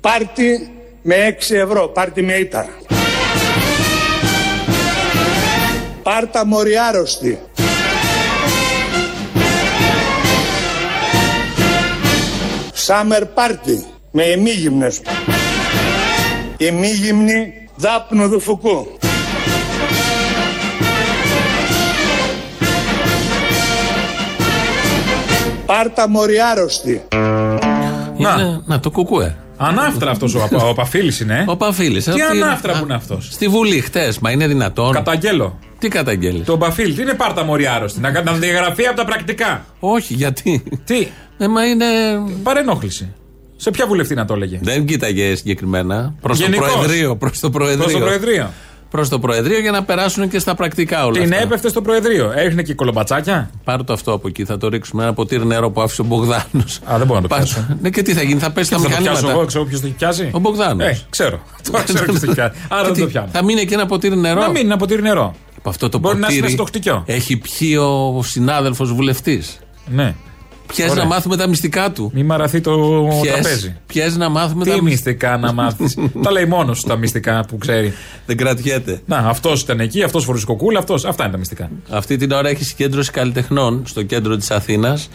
Πάρτι με 6 ευρώ, πάρτι με ήττα. Πάρτα μοριάρωστη. Summer party με εμίγυμνες. Εμίγυμνη δάπνου του Φουκού. Πάρτα μοριάρωστη. Να. Είναι- να το κουκούε. Ανάφτρα αυτός ο, Απα- ο Παφίλη είναι. Ο Παφίλη. Τι ανάφτρα που είναι αυτός; Στη Βουλή χτες, μα είναι δυνατόν. Καταγγέλω. Τι καταγγέλει. Τον Παφίλη, τι είναι πάρτα μοριάρωστη. Να, να διαγραφεί από τα πρακτικά. Όχι, γιατί; Τι, Ε, μα είναι. παρενόχληση. Σε ποια βουλευτή να το έλεγε; Δεν κοίταγε συγκεκριμένα. Προς το Γενικώς. Προεδρείο. Προς το Προεδρείο. Προς το Προεδρείο. Προς το Προεδρείο για να περάσουν και στα πρακτικά όλα. Την αυτά. έπεφτε στο Προεδρείο. Έριχνε και κολομπατσάκια; Πάρε το αυτό από εκεί, θα το ρίξουμε. Ένα ποτήρι νερό που άφησε ο Μπογδάνος. Α, δεν μπορώ να το πιάσω. Ναι, και τι θα γίνει, θα πέσει τα Θα το πιάσω μηχανήματα. εγώ, ξέρω ποιο το έχει πιάσει. Ο Μπογδάνος. Ε, ξέρω. Τώρα ξέρω ποιος το έχει πιάσει. Άρα Και δεν τι, το πιάνω. Θα μείνει και ένα ποτήρι νερό; Να μείνει ένα ποτήρι νερό. Από αυτό το Μπορεί να ποτήρι είναι στο χτυκιό. έχει πιει ο συνάδελφος βουλευτής. Ναι. Πιέζει Ωραία. να μάθουμε τα μυστικά του. Μη μαραθεί το τραπέζι. Πιέζει να μάθουμε τα Τι μυστικά. μυστικά να μάθεις; Τα λέει μόνος τα μυστικά που ξέρει. Δεν κρατιέται. Να, αυτός ήταν εκεί, αυτός φορούσε κοκούλα, αυτό. Αυτά είναι τα μυστικά. Αυτή την ώρα έχει συγκέντρωση καλλιτεχνών στο κέντρο της Αθήνας.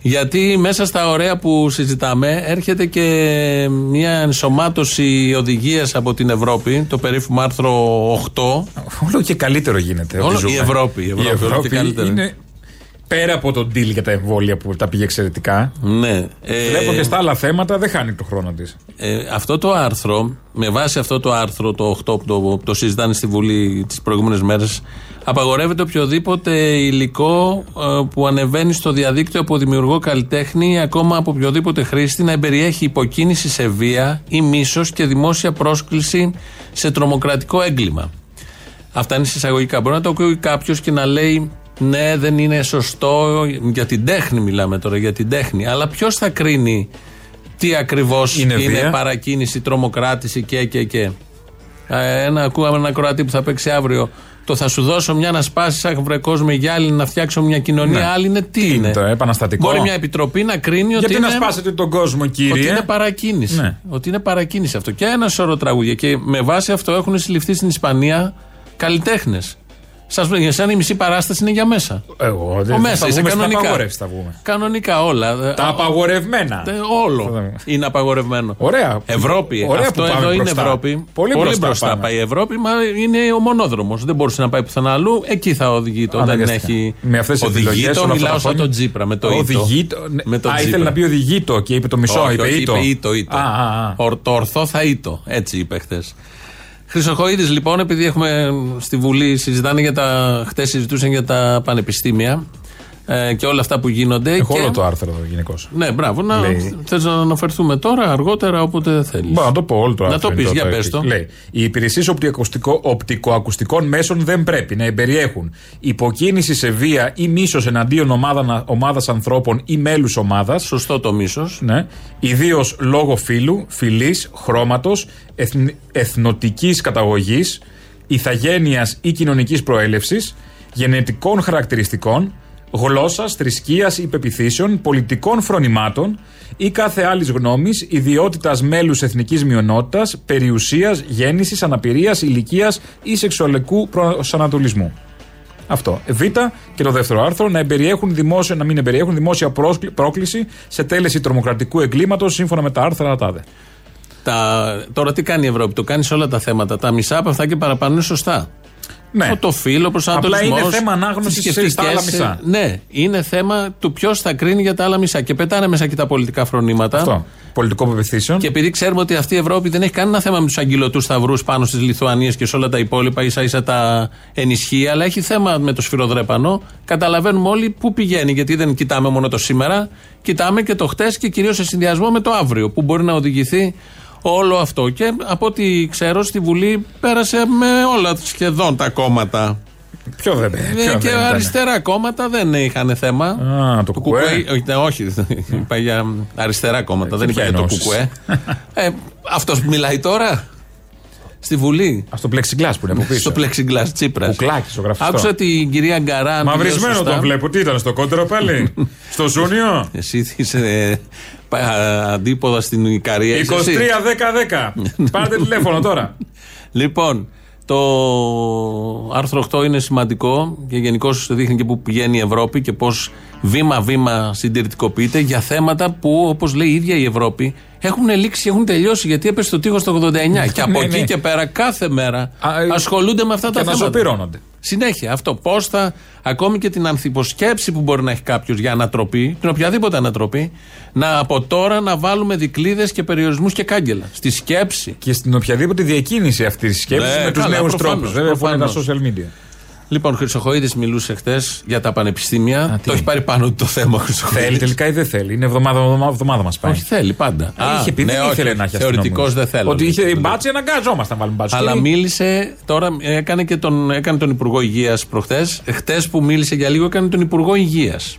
Γιατί μέσα στα ωραία που συζητάμε έρχεται και μια ενσωμάτωση οδηγίας από την Ευρώπη, το περίφημο άρθρο 8. Όλο και καλύτερο γίνεται. Όλο- ό,τι ζούμε. η Ευρώπη, η Ευρώπη, όλο και καλύτερο. είναι πέρα από τον deal για τα εμβόλια που τα πήγε εξαιρετικά. Ναι. Ε, Βλέπω και στα άλλα θέματα δεν χάνει το χρόνο της. Ε, αυτό το άρθρο, με βάση αυτό το άρθρο, το 8 που το, που το συζητάνε στη Βουλή τις προηγούμενες μέρες, απαγορεύεται οποιοδήποτε υλικό ε, που ανεβαίνει στο διαδίκτυο από δημιουργό καλλιτέχνη ή ακόμα από οποιοδήποτε χρήστη να περιέχει υποκίνηση σε βία ή μίσος και δημόσια πρόσκληση σε τρομοκρατικό έγκλημα. Αυτά είναι συσσαγωγικά. Μπορεί να το ακούει κάποιος και να λέει ναι, δεν είναι σωστό. Για την τέχνη μιλάμε τώρα, για την τέχνη. Αλλά ποιος θα κρίνει τι ακριβώς Είναι είναι, βία. παρακίνηση, τρομοκράτηση και και και. Ε, Ένα, ακούγαμε ένα Κροατή που θα παίξει αύριο. Το θα σου δώσω μια να σπάσεις σαν βρε κόσμο γυάλι να φτιάξω μια κοινωνία. Ναι. Άλλη είναι τι, Τι είναι είναι. το, επαναστατικό; Μπορεί μια επιτροπή να κρίνει ότι. Γιατί να είναι- σπάσετε τον κόσμο, κύριε; ότι είναι παρακίνηση. Ναι. Ότι είναι παρακίνηση αυτό. Και ένα σώρο τραγούδια. Και με βάση αυτό έχουν συλληφθεί στην Ισπανία καλλιτέχνες. Σας πω, σαν η μισή παράσταση είναι για μέσα. Εγώ Ο δεν μέσας θα είσαι βγούμε στην κανονικά. απαγόρευση θα βγούμε. Κανονικά όλα. Τα απαγορευμένα. Ε, Όλο είναι απαγορευμένο. Ωραία. Ευρώπη. Ωραία αυτό που πάμε εδώ είναι μπροστά. Ευρώπη. Πολύ μπροστά πάμε. πάει η Ευρώπη, μα είναι ο μονόδρομος. Δεν μπορούσε να πάει πουθενά αλλού. Εκεί θα οδηγείται. Όταν Αναγκαστικά. έχει. Με αυτές τις επιλογές. Οδηγεί το, μιλάω σαν τον Τζίπρα με το ήτο. Οδηγεί το. Με το Α, ήθελε Τζίπρα. να πει οδηγεί το και είπε το μισό. Όχι, είπε όχι, ήτο. είπε ήτο, ήτο. Α, α, α. Ορ- το ορθό θα ήτο. Έτσι είπε χθες. Χρυσοχοίδης, λοιπόν, επειδή έχουμε στη Βουλή συζητάνε για τα. χτε συζητούσαν για τα πανεπιστήμια ε, και όλα αυτά που γίνονται. Έχω και, όλο το άρθρο εδώ γενικώς. Ναι, μπράβο. Να, Λέει. θες να αναφερθούμε τώρα, αργότερα, όποτε θέλεις. Μπορώ να το πω όλο το Να άρθρο. το είναι πεις, για τώρα. πες το. Λέει, οι υπηρεσίες οπτικοακουστικών μέσων δεν πρέπει να εμπεριέχουν υποκίνηση σε βία ή μίσος εναντίον ομάδας ανθρώπων ή μέλους ομάδας. Σωστό το μίσος. Ναι. Ιδίως λόγω φύλου, φυλής, χρώματος, εθν, εθνοτικής καταγωγής, ηθαγένειας ή κοινωνικής προέλευσης, γενετικών χαρακτηριστικών, γλώσσας, θρησκείας ή πεπιθήσεων, πολιτικών φρονημάτων ή κάθε άλλης γνώμης, ιδιότητας μέλους εθνικής μειονότητας, περιουσίας, γέννησης, αναπηρίας, ηλικίας ή σεξουαλικού προσανατολισμού. Αυτό. Β. Και το δεύτερο άρθρο, να, εμπεριέχουν δημόσια, να μην εμπεριέχουν δημόσια πρόσκλη- πρόκληση σε τέλεση τρομοκρατικού εγκλήματος σύμφωνα με τα άρθρα τάδε. Τα, τώρα τι κάνει η Ευρώπη, το κάνεις σε όλα τα θέματα. Τα μισά από αυτά και παραπάνω είναι σωστά. Ναι. Το φύλλο, προσανατολισμός. Απλά είναι θέμα ανάγνωσης στα άλλα μισά. Ναι, είναι θέμα του ποιος θα κρίνει για τα άλλα μισά. Και πετάνε μέσα και τα πολιτικά φρονήματα. Αυτό. Πολιτικό πεπιθήσεων. Και επειδή ξέρουμε ότι αυτή η Ευρώπη δεν έχει κανένα θέμα με τους αγγυλωτού σταυρούς πάνω στις Λιθουανίες και σε όλα τα υπόλοιπα, ίσα ίσα τα ενισχύει, αλλά έχει θέμα με το σφυροδρέπανο, καταλαβαίνουμε όλοι πού πηγαίνει. Γιατί δεν κοιτάμε μόνο το σήμερα, κοιτάμε και το χτες και κυρίως σε συνδυασμό με το αύριο, που μπορεί να οδηγηθεί όλο αυτό. Και από ό,τι ξέρω, στη Βουλή πέρασε με όλα σχεδόν τα κόμματα. Ποιο δεν Ε, ποιο και δεν ήταν; αριστερά κόμματα δεν είχαν θέμα. Α, το κουκουέ. όχι, ναι, όχι, είπα για αριστερά κόμματα. δεν είπα ποια για το ενώσεις. κουκουέ. ε, Αυτός που μιλάει τώρα; Στη Βουλή; Α, στο plexiglass που είναι από πίσω. Στο plexiglass Τσίπρας. Κουκλάκι, ζωγραφιστό. Άκουσα την κυρία Γκαράν. Μαυρισμένο το βλέπω. Τι ήταν στο κόντρο πάλι; στο Ζούνιο; Εσύ είσαι ε, αντίποδα στην Ικαρία. 23-10-10. Πάρτε τηλέφωνο τώρα. Λοιπόν, το άρθρο 8 είναι σημαντικό και γενικώς δείχνει και πού πηγαίνει η Ευρώπη και πώς βήμα-βήμα συντηρητικοποιείται για θέματα που, όπως λέει η ίδια η Ευρώπη, έχουν λήξει, έχουν τελειώσει γιατί έπεσε το τείχος το 89. και από Ναι, εκεί ναι. και πέρα κάθε μέρα Α, ε, ασχολούνται με αυτά τα Και να θέματα. ζωπηρώνονται. Συνέχεια αυτό. Πώς θα, ακόμη και την ανθυποσκέψη που μπορεί να έχει κάποιος για ανατροπή, την οποιαδήποτε ανατροπή, να από τώρα να βάλουμε δικλείδες και περιορισμούς και κάγκελα. Στη σκέψη. Και στην οποιαδήποτε διακίνηση αυτής της σκέψης Ναι, με τους καλά, νέους προφανώς, τρόπους. Βέβαια, που είναι τα προφανώς. social media. Λοιπόν, Χρυσοχοίδης μιλούσε χτε για τα πανεπιστήμια. τι; το έχει πάρει πάνω του το θέμα ο Χρυσοχοίδης. Θέλει τελικά ή δεν θέλει; Είναι εβδομάδα, εβδομάδα, εβδομάδα μας πάει. Όχι, θέλει πάντα. Α, είχε πει δεν όχι, ήθελε να έχει Θεωρητικώ αστυνομούς. δεν θέλω. Ότι λέει. είχε μπάτση, αναγκάζομασταν να βάλουμε μπάτση. Αλλά Και- μίλησε τώρα, έκανε, και τον, έκανε τον Υπουργό Υγείας προχθές. Χτε που μίλησε για λίγο, έκανε τον Υπουργό Υγείας.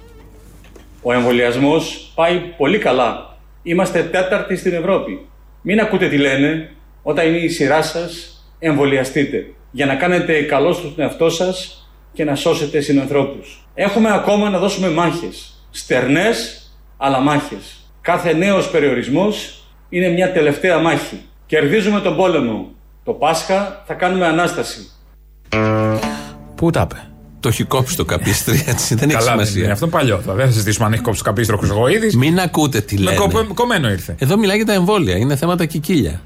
Ο εμβολιασμός πάει πολύ καλά. Είμαστε τέταρτοι στην Ευρώπη. Μην ακούτε τι λένε. Όταν είναι η σειρά σας, εμβολιαστείτε. Για να κάνετε καλό στον εαυτό σας και να σώσετε συνανθρώπους. Έχουμε ακόμα να δώσουμε μάχες. Στερνές, αλλά μάχες. Κάθε νέος περιορισμός είναι μια τελευταία μάχη. Κερδίζουμε τον πόλεμο. Το Πάσχα θα κάνουμε ανάσταση. Πού τα είπε. Το έχει κόψει το καπίστρι, έτσι. Δεν έχει Καλά, δεν είναι. σημασία. αυτό είναι παλιό. τώρα. Δεν θα συζητήσουμε αν έχει κόψει το καπίστρο Χρυσογοίδης. Μην ακούτε τι λένε. Κομμένο ήρθε. Εδώ μιλάει για τα εμβόλια. Είναι θέματα κικίλια.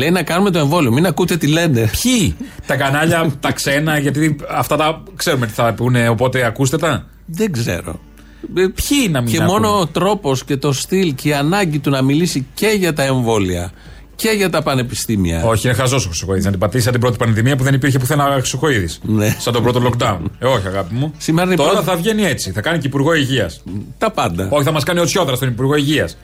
Λέει να κάνουμε το εμβόλιο. Μην ακούτε τι λένε. Ποιοι, τα κανάλια, τα ξένα, γιατί αυτά τα ξέρουμε τι θα πούνε, οπότε ακούστε τα. Δεν ξέρω. Ποιοι να μην Και ακούνε; μόνο ο τρόπος και το στυλ και η ανάγκη του να μιλήσει και για τα εμβόλια και για τα πανεπιστήμια. Όχι, είναι χαζός ο Χρυσοκοίδης. Να την πατήσει σαν την πρώτη πανδημία που δεν υπήρχε πουθενά Χρυσοκοίδης. Ναι. Σαν τον πρώτο lockdown. Ε, όχι, αγάπη μου. Σήμερα είναι η Τώρα πρώτη- θα βγαίνει έτσι. Θα κάνει και υπουργό υγείας. Τα πάντα. Όχι, θα μας κάνει ο Τσιόδρας στον υπουργό υγείας.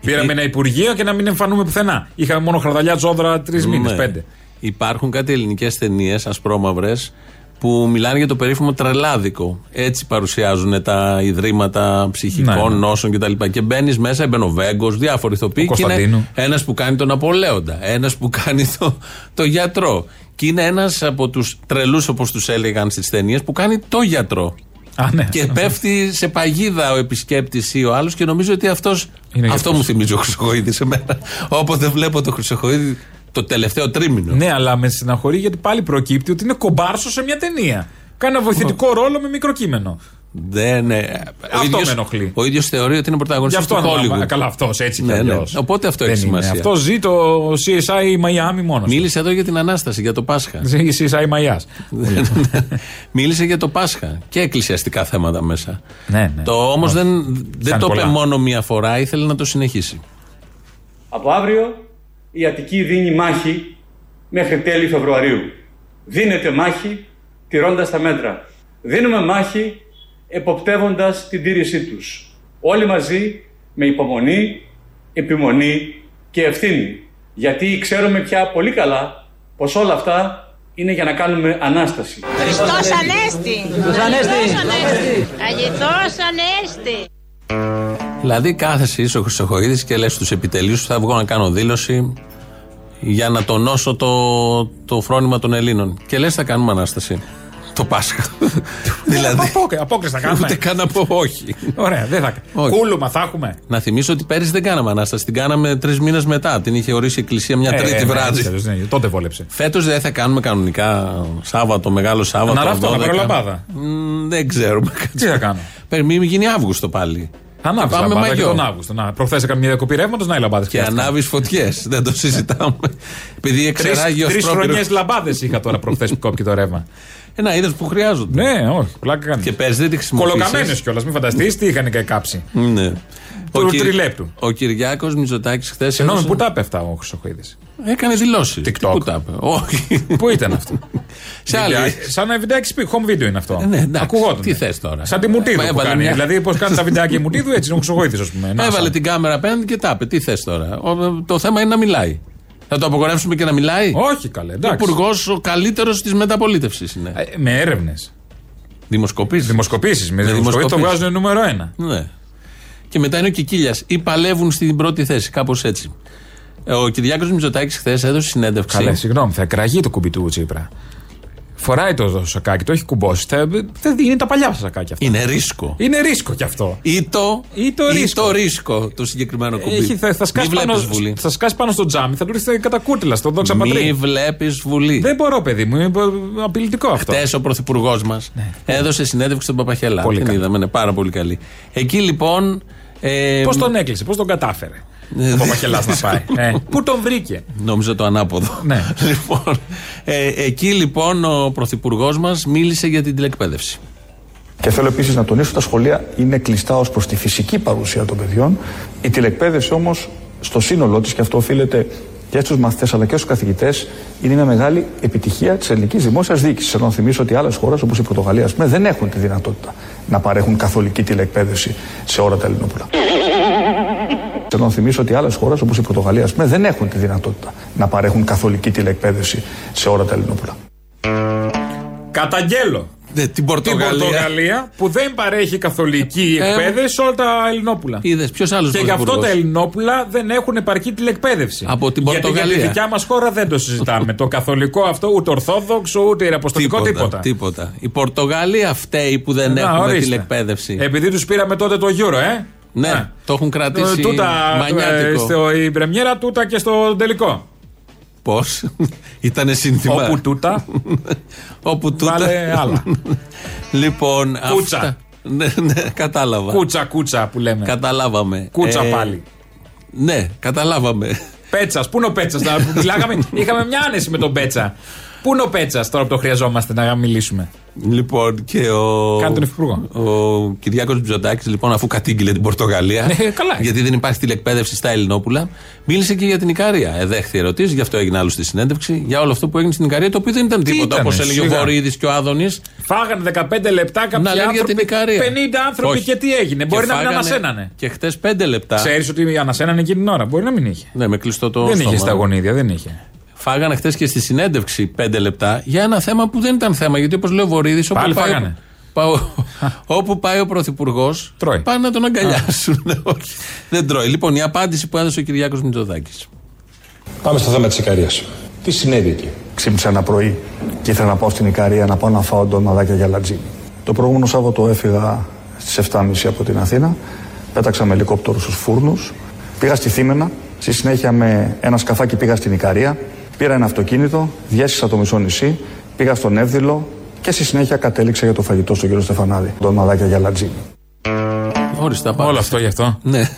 Πήραμε ένα υπουργείο και να μην εμφανούμε πουθενά. Είχαμε μόνο χαρδαλιά τσόδρα τρεις μήνες, Ναι. πέντε. Υπάρχουν κάτι ελληνικές ταινίες, ασπρόμαυρες, που μιλάνε για το περίφημο τρελάδικο. Έτσι παρουσιάζουν τα ιδρύματα ψυχικών Ναι. νόσων κτλ. Και, και μπαίνεις μέσα, μπαίνει ο Βέγκος, διάφοροι ηθοποιοί. Ο Και είναι Κωνσταντίνου. ένας που κάνει τον Απολέοντα, ένας που κάνει το, το γιατρό. Και είναι ένας από τους τρελούς, όπως τους έλεγαν στις ταινίες, που κάνει το γιατρό. Α, ναι. Και πέφτει σε παγίδα ο επισκέπτης ή ο άλλος και νομίζω ότι αυτός, Είναι αυτό γιατρός. μου θυμίζει ο Χρυσοχοίδης σε μένα. Όποτε βλέπω το Χρυσοχοίδη το τελευταίο τρίμηνο. Ναι, αλλά με στεναχωρεί γιατί πάλι προκύπτει ότι είναι κομπάρσος σε μια ταινία. Κάνει ένα βοηθητικό ρόλο με μικρό κείμενο. Δεν, ναι. Ο Αυτό ίδιος- με ενοχλεί. Ο ίδιος θεωρεί ότι είναι Γι' πρωταγωνιστή αυτό του αναλαμβάνω. Hollywood. Καλά, αυτός έτσι κι Ναι, ναι. αλλιώς. Οπότε αυτό Δεν έχει είναι. σημασία. Αυτό ζει το CSI Miami μόνος. Μίλησε εδώ για την Ανάσταση, για το Πάσχα. Ζει CSI Μαϊά. Μίλησε για το Πάσχα και εκκλησιαστικά θέματα μέσα. Ναι, ναι. Το όμως δεν, δεν Κάνει το είπε πολλά. μόνο μία φορά, ήθελε να το συνεχίσει. Από αύριο η Αττική δίνει μάχη μέχρι τέλη Φεβρουαρίου. Δίνεται μάχη τηρώντας τα μέτρα. Δίνουμε μάχη εποπτεύοντας την τήρησή τους. Όλοι μαζί με υπομονή, επιμονή και ευθύνη. Γιατί ξέρουμε πια πολύ καλά πως όλα αυτά είναι για να κάνουμε Ανάσταση. Χριστός Ανέστη! Χριστός Ανέστη! Αγιτός Ανέστη! Δηλαδή κάθεσαι είσαι ο Χρυσοχοίδης και λες στους επιτελείους σου θα βγω να κάνω δήλωση για να τονώσω το, το φρόνημα των Ελλήνων. Και λες θα κάνουμε Ανάσταση. Το Πάσχα. δηλαδή Απόκριση θα κάνουμε. ούτε καν να πω όχι. Ωραία, δεν θα Όχι. Κούλουμα θα έχουμε. Να θυμίσω ότι πέρυσι δεν κάναμε Ανάσταση. Την κάναμε τρεις μήνες μετά. Την είχε ορίσει η Εκκλησία μια Ε, τρίτη ε, ναι, βράδυ. ξέρεις, ναι, Τότε βόλεψε. Φέτος δεν θα κάνουμε κανονικά Σάββατο, Μεγάλο Σάββατο. Να ραφτώ, να 12. πάρω λαμπάδα. Μ, Δεν ξέρουμε. Τι θα κάνω; Περιμένει μην γίνει Αύγουστο πάλι. Θα ανάβει πάμε λαμπάδα και μαγιό. τον Αύγουστο. Να, προχθές έκανα μια διακοπή ρεύματος, να οι λαμπάδες. Και ανάβεις φωτιές. δεν το συζητάμε. Επειδή εξεράγει ο Τρεις Στρόπυρος- χρονιές λαμπάδες είχα τώρα προχθές που κόπηκε το ρεύμα. Ένα είδος που χρειάζονται. Ναι, όχι, πλάκα κάνεις. Και πέρσι δεν τη χρησιμοποίησε. Κολοκαμένες κιόλας, μην φανταστείς τι είχαν και κάψει. Ναι. Του Κυρ- τριλέπτου. Ο Κυριάκος Μητσοτάκης χθες. Συγγνώμη, πού τα πέφτα ο Χρυσοχοίδης; Έκανε δηλώσεις. TikTok. Πού τα είπε. Όχι. Πού ήταν αυτό; Σε άλλη. Βιντεάκι- Σαν ένα βιντεάκι σπίτι, home video είναι αυτό. Ε, ναι, εντάξει. Ακουγόταν. Τι θες τώρα; Σαν τη Μουτίδου που Έβαλε κάνει. μια- Δηλαδή, πώς κάνει τα βιντεάκια η Μουτίδου, έτσι είναι ο Χρυσοχοίδης, ας πούμε. Να, Έβαλε σαν. την κάμερα απέναντι και τα είπε. Τι θες τώρα; Ο- το θέμα είναι να μιλάει. Θα το απογορεύσουμε και να μιλάει; Όχι καλέ, Ο εντάξει. υπουργός ο καλύτερος της μεταπολίτευσης είναι. Ε, Με έρευνες. Δημοσκοπήσεις. Δημοσκοπήσεις. Με Με δημοσκοπήσεις το δημοσκοπήσεις. βγάζουν νούμερο ένα. Ναι. Και μετά είναι ο Κικίλιας. Ή παλεύουν στην πρώτη θέση, κάπως έτσι. Ο Κυριάκος Μητσοτάκης χθες έδωσε συνέντευξη. Καλέ, συγγνώμη, θα εκραγεί το κουμπί του Τσίπρα. Φοράει το σακάκι, το έχει κουμπώσει. Θα, θα, είναι τα παλιά σακάκια αυτά. Είναι ρίσκο. Είναι ρίσκο κι αυτό. Ή το, Ή το ρίσκο. το ρίσκο το συγκεκριμένο κουμπί. Έχει, θα, θα, σκάσει Μη πάνω, βλέπεις βουλή. θα σκάσει πάνω στο τζάμι, θα του ήρθε κατά κούτελα στον δόξα Μη πατρί. βλέπεις βουλή. Δεν μπορώ, παιδί μου, είναι απειλητικό αυτό. Χτες ο πρωθυπουργός μας έδωσε συνέντευξη στον Παπαχελά. Ναι. Πολύ Την καλή. είδαμε, είναι πάρα πολύ καλή. Εκεί λοιπόν. Ε, Πώς τον έκλεισε, πώς τον κατάφερε. Ναι, Ο Παπαχελά να πάει. Ε, Πού τον βρήκε; Νόμιζα το ανάποδο. Ναι. λοιπόν, ε, εκεί λοιπόν ο πρωθυπουργός μας μίλησε για την τηλεκπαίδευση. Και θέλω επίσης να τονίσω τα σχολεία είναι κλειστά ως προς τη φυσική παρουσία των παιδιών. Η τηλεκπαίδευση όμως στο σύνολό της, και αυτό οφείλεται και στους μαθητές αλλά και στους καθηγητές, είναι μια μεγάλη επιτυχία της ελληνικής δημόσιας διοίκησης. Ενώ θυμίσω ότι άλλες χώρες όπως η Πορτογαλία ας πούμε, δεν έχουν τη δυνατότητα να παρέχουν καθολική τηλεκπαίδευση σε όλα τα Ελληνόπουλα. Ενώ θυμίσω ότι άλλες χώρες όπως η Πορτογαλία ας πούμε, δεν έχουν τη δυνατότητα να παρέχουν καθολική τηλεκπαίδευση σε όλα τα Ελληνόπουλα. Καταγγέλω Ναι, την την Πορτογαλία. Πορτογαλία που δεν παρέχει καθολική Ε, εκπαίδευση σε όλα τα Ελληνόπουλα. Είδες, ποιος άλλος Και γι' αυτό τα Ελληνόπουλα δεν έχουν επαρκή τηλεκπαίδευση. Από την Γιατί Πορτογαλία. για τη δικιά μας χώρα δεν το συζητάμε. το καθολικό αυτό, ούτε ορθόδοξο, ούτε ιεραποστολικό, τίποτα. τίποτα. Η Πορτογαλία φταίει που δεν Να, έχουμε ορίστε. τηλεκπαίδευση. Επειδή τους πήραμε τότε το Euro, ε. Ναι, Α. το έχουν κρατήσει Ε, Τούτα, ε, μανιάτικο. στο, η πρεμιέρα, τούτα και στο τελικό. Πώς; Ήτανε σύνθημα. Όπου τούτα, Όπου τούτα. βάλε άλλα. λοιπόν, Κούτσα. αυτά. ναι, ναι, κατάλαβα. κούτσα, κούτσα που λέμε. Καταλάβαμε. Κούτσα Ε, πάλι. Ναι, καταλάβαμε. Πέτσας, πού είναι ο Πέτσας; μιλάγαμε, είχαμε μια άνεση με τον Πέτσα. Πού είναι ο Πέτσας τώρα που το χρειαζόμαστε να μιλήσουμε; Λοιπόν, και ο. Κάνε τον υφυπουργό. Ο Κυριάκος Μητσοτάκης, λοιπόν, αφού κατήγγειλε την Πορτογαλία. Ναι, καλά. Γιατί δεν υπάρχει τηλεκπαίδευση στα Ελληνόπουλα, μίλησε και για την Ικαρία. Εδέχθη ερωτήσεις, γι' αυτό έγινε άλλο στη συνέντευξη, για όλο αυτό που έγινε στην Ικαρία, το οποίο δεν ήταν τίποτα, ήτανε, όπως έλεγε ο σιγά. Βορύδης και ο Άδωνης. Φάγανε 15 λεπτά κάποιοι Να λένε για άνθρωποι. την Ικαρία. 50 άνθρωποι Όχι. και τι έγινε. Και Μπορεί να μην φάγανε ανασένανε. Και χτε 5 λεπτά. Ξέρεις ότι ανασένανε εκείνη την ώρα. Μπορεί να μην είχε. Ναι, με κλειστό το δεν στόμα. είχε στα γονίδια, δεν είχε. Φάγανε χθες και στη συνέντευξη 5 λεπτά για ένα θέμα που δεν ήταν θέμα. Γιατί όπως λέει ο Βορύδης, όπου, Πάλι πάει, φάγανε. πάω- όπου πάει ο Πρωθυπουργός, Τρώει. πάνε να τον αγκαλιάσουν. Όχι, δεν τρώει. Λοιπόν, η απάντηση που έδωσε ο Κυριάκος Μητσοτάκης. Πάμε στο θέμα της Ικαρίας. Τι συνέβη εκεί; Ξύπνησα ένα πρωί και ήθελα να πάω στην Ικαρία να πάω να φάω ντοναδάκια για λατζίνι. Το προηγούμενο Σάββατο έφυγα στις 7.30 από την Αθήνα. Πέταξα με ελικόπτερο στους φούρνους. Πήγα στη Θήμενα. Στη συνέχεια με ένα σκαφάκι πήγα στην Ικαρία. Πήρα ένα αυτοκίνητο, διέσχισα το μισό νησί, πήγα στον Εύδηλο και στη συνέχεια κατέληξα για το φαγητό στον κύριο Στεφανάδη. Ντοναδάκια για λατζίνι. Όριστα, Όλο αυτό γι' αυτό; Ναι.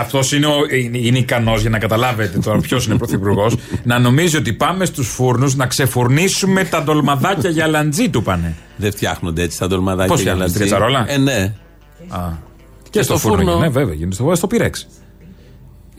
Αυτός είναι, ο- είναι, είναι ικανός για να καταλάβετε τώρα ποιος είναι πρωθυπουργός. να νομίζει ότι πάμε στους φούρνους να ξεφουρνίσουμε τα ντολμαδάκια για λαντζί του πάνε. Δεν φτιάχνονται έτσι τα ντολμαδάκια Πώς για φτιάχνονται, λατζί. στην κατσαρόλα; Ε, ναι. Και, στο στο, φούρνο. φούρνο. γίνεται. Ναι, βέβαια, γίνεται στο, στο πυρέξ.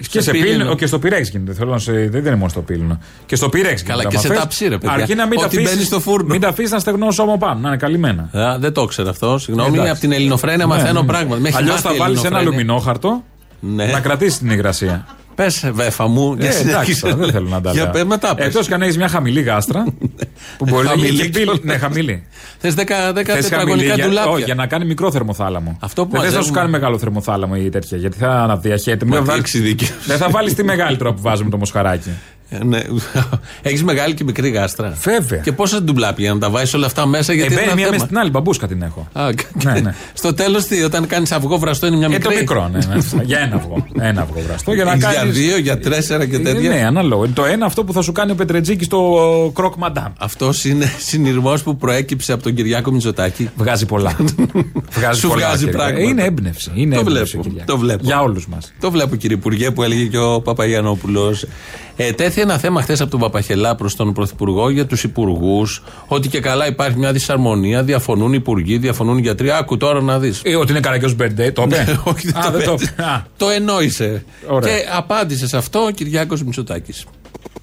Και σε πύληνο. πύληνο και στο πυρέξ γίνεται. Θέλω να σε, δεν είναι μόνο στο πύληνο. Και στο πυρέξ Καλά, γίνεται. και Άμα σε θες, ταψί, ρε παιδιά. Αρκεί να μην τα Ό,τι αφήσεις- μπαίνεις στο φούρνο. Μην τα αφήσεις να στεγνώσει όμο πάνω, να είναι καλυμμένα. Α, δεν το ξέρω αυτό. Συγγνώμη, Εντάξει. από την Ελληνοφρένεια μαθαίνω πράγματα. Αλλιώς θα βάλεις ένα αλουμινόχαρτο Ναι. να κρατήσεις την υγρασία. Πες, βέφα μου. Ε, για εντάξει, συνέχισε. τώρα, δεν θέλω να τα Για λέω. πες, μετά πες. Εκτός και αν έχεις μια χαμηλή γάστρα. που μπορεί να Χαμηλή γίνει και πύλη. κιόλας. Ναι, χαμηλή. Θες 10 10 Θες χαμηλή τετραγωνικά για, ντουλάπια. όχι, για να κάνει μικρό θερμοθάλαμο. Αυτό που δεν θες να σου μαζεύουμε. κάνει μεγάλο θερμοθάλαμο ή τέτοια. Γιατί θα αναδιαχέεται. Μα Δεν τι θα- εξειδίκευση. Δεν θα βάλεις τη μεγάλη τώρα που βάζουμε το μοσχαράκι. Ε, Ναι. Έχεις μεγάλη και μικρή γάστρα. Βέβαια. Και πόσα ντουμπλάπια για να τα βάζει όλα αυτά μέσα, Ε, γιατί είναι μπαίνει ένα μία θέμα. μέσα στην άλλη, μπαμπούσκα την έχω. Α, και- Ναι, ναι. Στο τέλος, όταν κάνεις αυγό βραστό, είναι μια Ε, μικρή; το μικρό, ναι. ναι. για ένα αυγό. Ένα αυγό βραστό. Για να Έχεις για κάνεις- δύο, για τέσσερα και Ε, τέτοια. Ναι, ανάλογο. Το ένα αυτό που θα σου κάνει ο Πετρετζίκη στο κροκ μαντάμ. Αυτός είναι συνειρμός που προέκυψε από τον Κυριάκο Μητσοτάκη. Βγάζει πολλά. βγάζει Σου πολλά. βγάζει κύριε. πράγματα. Είναι έμπνευση. Είναι Το έμπνευση, βλέπω, Κυριάκο. το βλέπω. Για όλους μας. Το βλέπω κύριε Υπουργέ που έλεγε και ο Παπαγιανόπουλος. Ε, τέθη ένα θέμα χθες από τον Παπαχελά προς τον Πρωθυπουργό για τους υπουργούς. Ότι και καλά υπάρχει μια δυσαρμονία. Διαφωνούν οι υπουργοί, διαφωνούν οι γιατροί. Άκου τώρα να δεις. Ε, ότι είναι καραγκιό Μπερντέ, το είπε. Όχι, δεν Α, το δεν το πέτυχε. είπε. Α, Το ενόησε. Ωραία. Και απάντησε σε αυτό ο Κυριάκος Μητσοτάκης.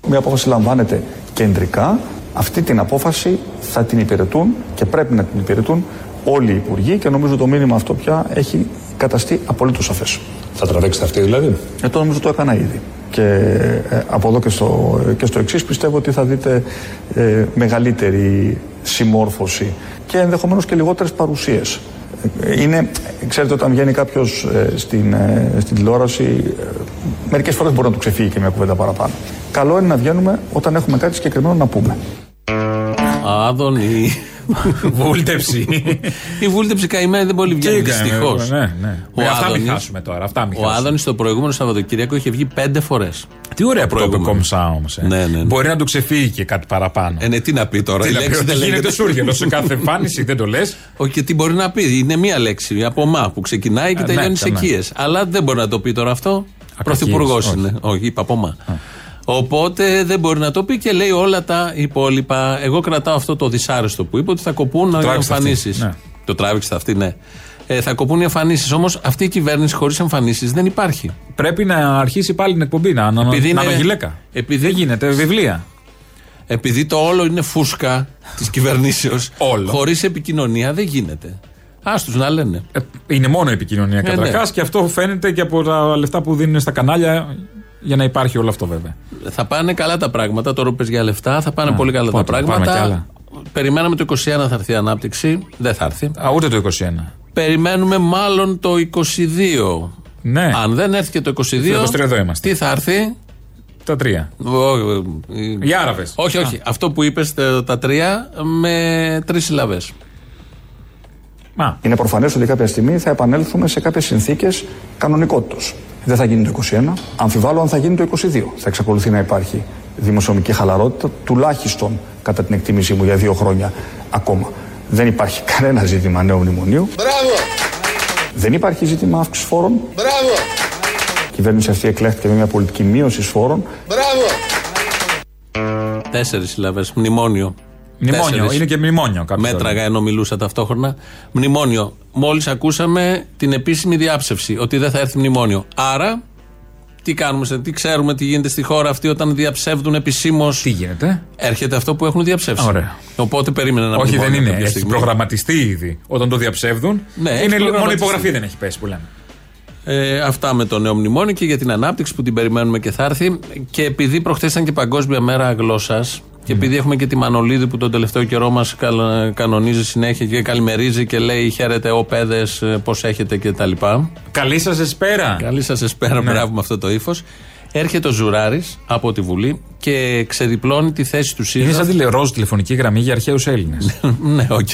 Μια απόφαση λαμβάνεται κεντρικά. Αυτή την απόφαση θα την υπηρετούν και πρέπει να την υπηρετούν όλοι οι υπουργοί και νομίζω το μήνυμα αυτό πια έχει καταστεί απολύτως σαφές. Θα τραβήξετε αυτή δηλαδή; Ε, το νομίζω το έκανα ήδη. Και ε, από εδώ και στο, και στο εξής πιστεύω ότι θα δείτε ε, μεγαλύτερη συμμόρφωση και ενδεχομένως και λιγότερες παρουσίες Ε, Είναι, ξέρετε, όταν βγαίνει κάποιος στην, ε, στην τηλεόραση, ε, μερικές φορές μπορεί να του ξεφύγει και μια κουβέντα παραπάνω. Καλό είναι να βγαίνουμε όταν έχουμε κάτι συγκεκριμένο να πούμε. Άδωνη. Βούλτεψη. Η βούλτεψη καημένη δεν μπορεί να βγαίνει δυστυχώς. Ναι, ναι. Ο Ε, αυτά μην Άδωνης- χάσουμε τώρα. Αυτά μην Ο χάσουμε. Άδωνης το προηγούμενο Σαββατοκύριακο είχε βγει πέντε φορές. Τι ωραία που το είπε προηγούμενο. κομψά όμως. Ναι, ναι, ναι. Μπορεί να του ξεφύγει και κάτι παραπάνω. Ε, ναι, τι να πει τώρα. Τι η να πει, λέξη ότι δεν γίνεται λέγεται. σούργελος σε κάθε εμφάνιση, δεν το λες. Όχι, και τι μπορεί να πει. Είναι μία λέξη από μα που ξεκινάει και Α, τελειώνει ναι, σε ναι. οικίες. Αλλά δεν μπορεί να το πει τώρα αυτό. Πρωθυπουργός όχι. είναι. Όχι, είπα από μα. Οπότε δεν μπορεί να το πει και λέει όλα τα υπόλοιπα. Εγώ κρατάω αυτό το δυσάρεστο που είπε ότι θα κοπούν οι τράβηξε αυτή, εμφανίσεις. ναι. Το τράβηξε αυτή, ναι. Ε, θα κοπούν οι εμφανίσεις. Όμως αυτή η κυβέρνηση χωρίς εμφανίσεις δεν υπάρχει. Πρέπει να αρχίσει πάλι την εκπομπή, να, να, Επειδή να είναι- αναγγυλέκα. επειδή- Δεν γίνεται, βιβλία. Επειδή το όλο είναι φούσκα της κυβερνήσεως, Όλο. χωρίς επικοινωνία δεν γίνεται. Άστου να λένε. Ε, Είναι μόνο η επικοινωνία ναι. καταρχά και αυτό φαίνεται και από τα λεφτά που δίνουν στα κανάλια για να υπάρχει όλο αυτό βέβαια. Θα πάνε καλά τα πράγματα. Τώρα που πες για λεφτά, θα πάνε Α, πολύ καλά πότε, τα πάμε κι πράγματα. άλλα. Περιμέναμε το 21 θα έρθει η ανάπτυξη. Δεν θα έρθει. Α, ούτε το 21. Περιμένουμε μάλλον το 22. Ναι, Αν δεν έρθει και το 22. Το 23 εδώ είμαστε. Τι θα έρθει; τα τρία. Ο- ε, Οι Άραβες. όχι, όχι. Αυτό που είπες τα τρία με τρεις συλλαβές. Μα, Είναι προφανές ότι κάποια στιγμή θα επανέλθουμε σε κάποιες συνθήκες κανονικότητας. Δεν θα γίνει το 21. Αμφιβάλλω αν θα γίνει το 22. Θα εξακολουθεί να υπάρχει δημοσιονομική χαλαρότητα, τουλάχιστον κατά την εκτίμησή μου για δύο χρόνια ακόμα. Δεν υπάρχει κανένα ζήτημα νέου μνημονίου. Μπράβο! Δεν υπάρχει ζήτημα αύξησης φόρων. Μπράβο! Η κυβέρνηση αυτή εκλέχθηκε με μια πολιτική μείωση φόρων. Μπράβο! Τέσσερις συλλαβές. Μνημόνιο. Μνημόνιο. Τέσσερις. Είναι και μνημόνιο κάποιος. Μέτραγα ενώ μιλούσα ταυτόχρονα. Μνημόνιο. Μόλις ακούσαμε την επίσημη διάψευση ότι δεν θα έρθει μνημόνιο. Άρα, τι κάνουμε, σε- τι ξέρουμε τι γίνεται στη χώρα αυτή όταν διαψεύδουν επισήμως; Τι γίνεται; Έρχεται αυτό που έχουν διαψεύσει. Ωραία. Οπότε περίμενε να Όχι, δεν μνημόνιο είναι. κάποια Έχει στιγμή. προγραμματιστεί ήδη. Όταν το διαψεύδουν. Ναι, έχει είναι μόνο η προγραμματιστεί. υπογραφή δεν έχει πέσει που λέμε. Ε, αυτά με το νέο μνημόνιο και για την ανάπτυξη που την περιμένουμε και θα έρθει. Και επειδή προχθές ήταν και Παγκόσμια Μέρα Γλώσσας και επειδή έχουμε και τη Μανολίδη που τον τελευταίο καιρό μας κανονίζει συνέχεια και καλημερίζει και λέει χαίρετε, ω παίδες, πώς έχετε κτλ. Καλή σας εσπέρα. Καλή σας εσπέρα, Ναι. μπράβο με αυτό το ύφος. Έρχεται ο Ζουράρης από τη Βουλή και ξεδιπλώνει τη θέση του Είναι ΣΥΡΙΖΑ. σαν τη ροζ τηλεφωνική γραμμή για αρχαίους Έλληνες. ναι, οκ.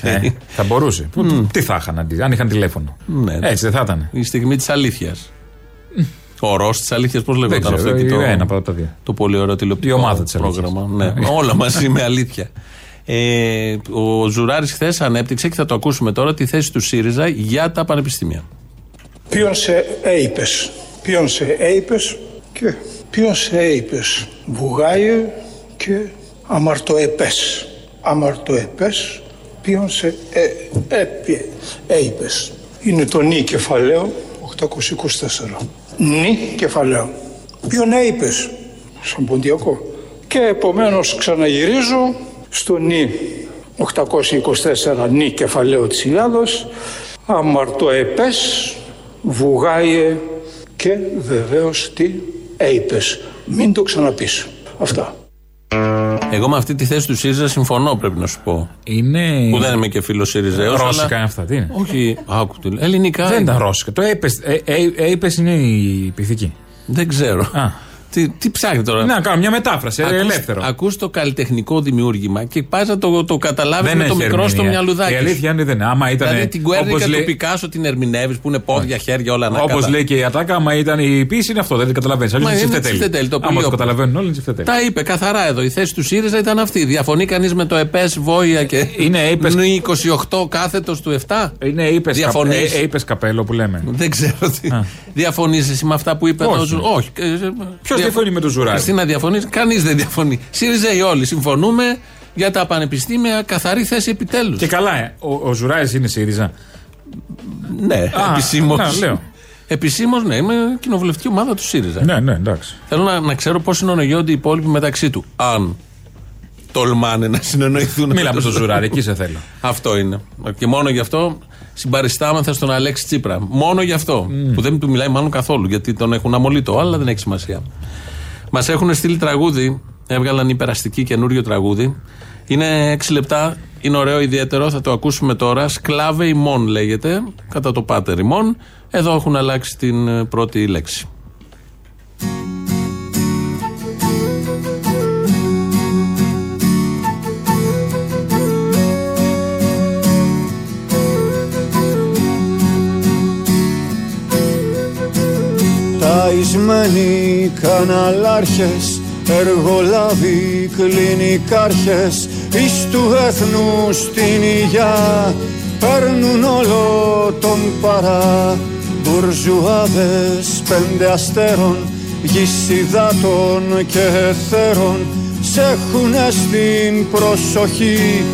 θα μπορούσε. Που- Τι θα είχαν αντί, αν είχαν τηλέφωνο. Ναι. Έτσι δεν θα ήταν. Η στιγμή της αλήθειας. Ο ροζ της αλήθειας, πώς Δεν λεγόταν αυτό ξέρω, εκεί το. ένα από τα δύο. Το πολύ ωραίο τηλεοπτικό Η ομάδα της πρόγραμμα. αλήθειας. Ναι, όλα μαζί με αλήθεια. Ε, ο Ζουράρης χθες ανέπτυξε και θα το ακούσουμε τώρα τη θέση του ΣΥΡΙΖΑ για τα πανεπιστήμια. Ποιον σε έιπες, ποιον σε έιπες και ποιον σε έιπες βουγάιε και αμαρτοεπές. Αμαρτοεπές, ποιον σε ε, έπιε, έιπες. Είναι το νη κεφαλαίο 824. Νη κεφαλαίο. Ποιον έιπες, σαν ποντιακό. Και επομένως ξαναγυρίζω στο νη 824 νη κεφαλαίο της Ιλιάδος αμαρτοεπές βουγάιε και βεβαίως τι έιπες. Μην το ξαναπείς. Αυτά. Εγώ με αυτή τη θέση του ΣΥΡΙΖΑ συμφωνώ, πρέπει να σου πω. Είναι. Που δεν είμαι και φίλος ΣΥΡΙΖΑ. Ρώσικα είναι αυτά. Τι είναι; Όχι, άκου τι λέει. Ελληνικά. Δεν είναι. ήταν ρώσικα. Το έπε είναι η πυθική. Δεν ξέρω. Α. Τι, τι ψάχνει τώρα; Να κάνω μια μετάφραση. ε, Ακούς- Ελεύθερο. Ακούς το καλλιτεχνικό δημιούργημα και πας να το, το καταλάβεις Δεν με το έχει μικρό στο ερμηνεία. μυαλουδάκι. Η σου. αλήθεια είναι δεν είναι. Άμα ήταν. Δηλαδή την κουέρνικα του Πικάσο την ερμηνεύεις που είναι πόδια, χέρια, όλα να Όπως λέει και η Ατάκα, άμα ήταν η πίση είναι αυτό, δεν την καταλαβαίνεις. Αλλιώς Μα είναι είναι τσιφτετέλη. τσιφτετέλη, το Άμα πολύ το όπλο. καταλαβαίνουν όλοι είναι τσιφτετέλη. Τα είπε καθαρά εδώ. Η θέση του ΣΥΡΙΖΑ ήταν αυτή. Διαφωνεί κανείς με το ΕΠΕΣ Βόια και Είναι έπες- νη 28 κάθετος του 7. Είναι είπε Διαφωνείς; καπέλο που λέμε. Δεν ξέρω τι. Διαφωνείς εσύ με αυτά που είπε Όχι. το Ζου- Όχι. Ποιος διαφωνεί με τον Ζουράρη; Χριστίνα διαφωνεί. Κανείς δεν διαφωνεί. ΣΥΡΙΖΑ οι όλοι συμφωνούμε για τα πανεπιστήμια. Καθαρή θέση επιτέλους. Και καλά, ε. ο, ο Ζουράρης είναι ΣΥΡΙΖΑ. Ναι, Α, επισήμως. να, λέω. Επισήμως, ναι, είμαι κοινοβουλευτική ομάδα του ΣΥΡΙΖΑ. Ναι, ναι, εντάξει. Θέλω να, να ξέρω πώς συνεννοούνται οι υπόλοιποι μεταξύ του. Αν τολμάνε να συνεννοηθούν. Μίλα με τον Ζουράρη, εκεί σε θέλω. Αυτό είναι. Και μόνο γι' αυτό συμπαριστάμεθα στον Αλέξη Τσίπρα. Μόνο γι' αυτό. Που δεν του μιλάει μάλλον καθόλου. Γιατί τον έχουν αμολύτω, αλλά δεν έχει σημασία. Μας έχουν στείλει τραγούδι. Έβγαλαν υπεραστική καινούριο τραγούδι. Είναι 6 λεπτά. Είναι ωραίο, ιδιαίτερο, θα το ακούσουμε τώρα. Σκλάβε ημών λέγεται, κατά το πάτερ ημών. Εδώ έχουν αλλάξει την ε, πρώτη λέξη. Ταϊσμένοι καναλάρχες Εργολάβοι κλινικάρχες Εις του έθνους την υγειά Παίρνουν όλο τον παρά. Μπουρζουάδες πέντε αστέρων Γυσιδάτων και εθέρων Σ' έχουνε στην προσοχή.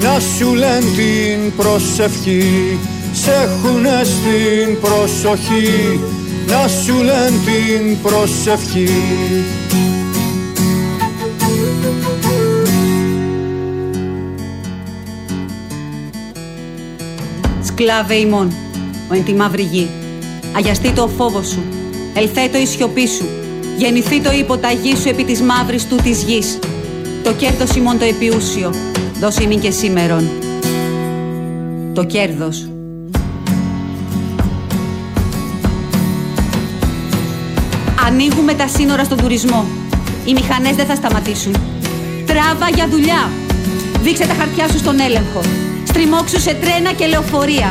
Να σου λένε την προσευχή Σ' έχουνε στην προσοχή να σου λένε την προσευχή Σκλάβε ημών, ο εν τη μαύρη γη. Αγιαστεί το ο φόβος σου, ελθέτω η σιωπή σου, γεννηθεί το υποταγή σου επί της μαύρης του της γης. Το κέρδος ημών το επιούσιο, δώσει ημίν και σήμερον. Το κέρδος Ανοίγουμε τα σύνορα στον τουρισμό. Οι μηχανές δεν θα σταματήσουν. Τράβα για δουλειά. Δείξε τα χαρτιά σου στον έλεγχο. Στριμώξου σε τρένα και λεωφορεία.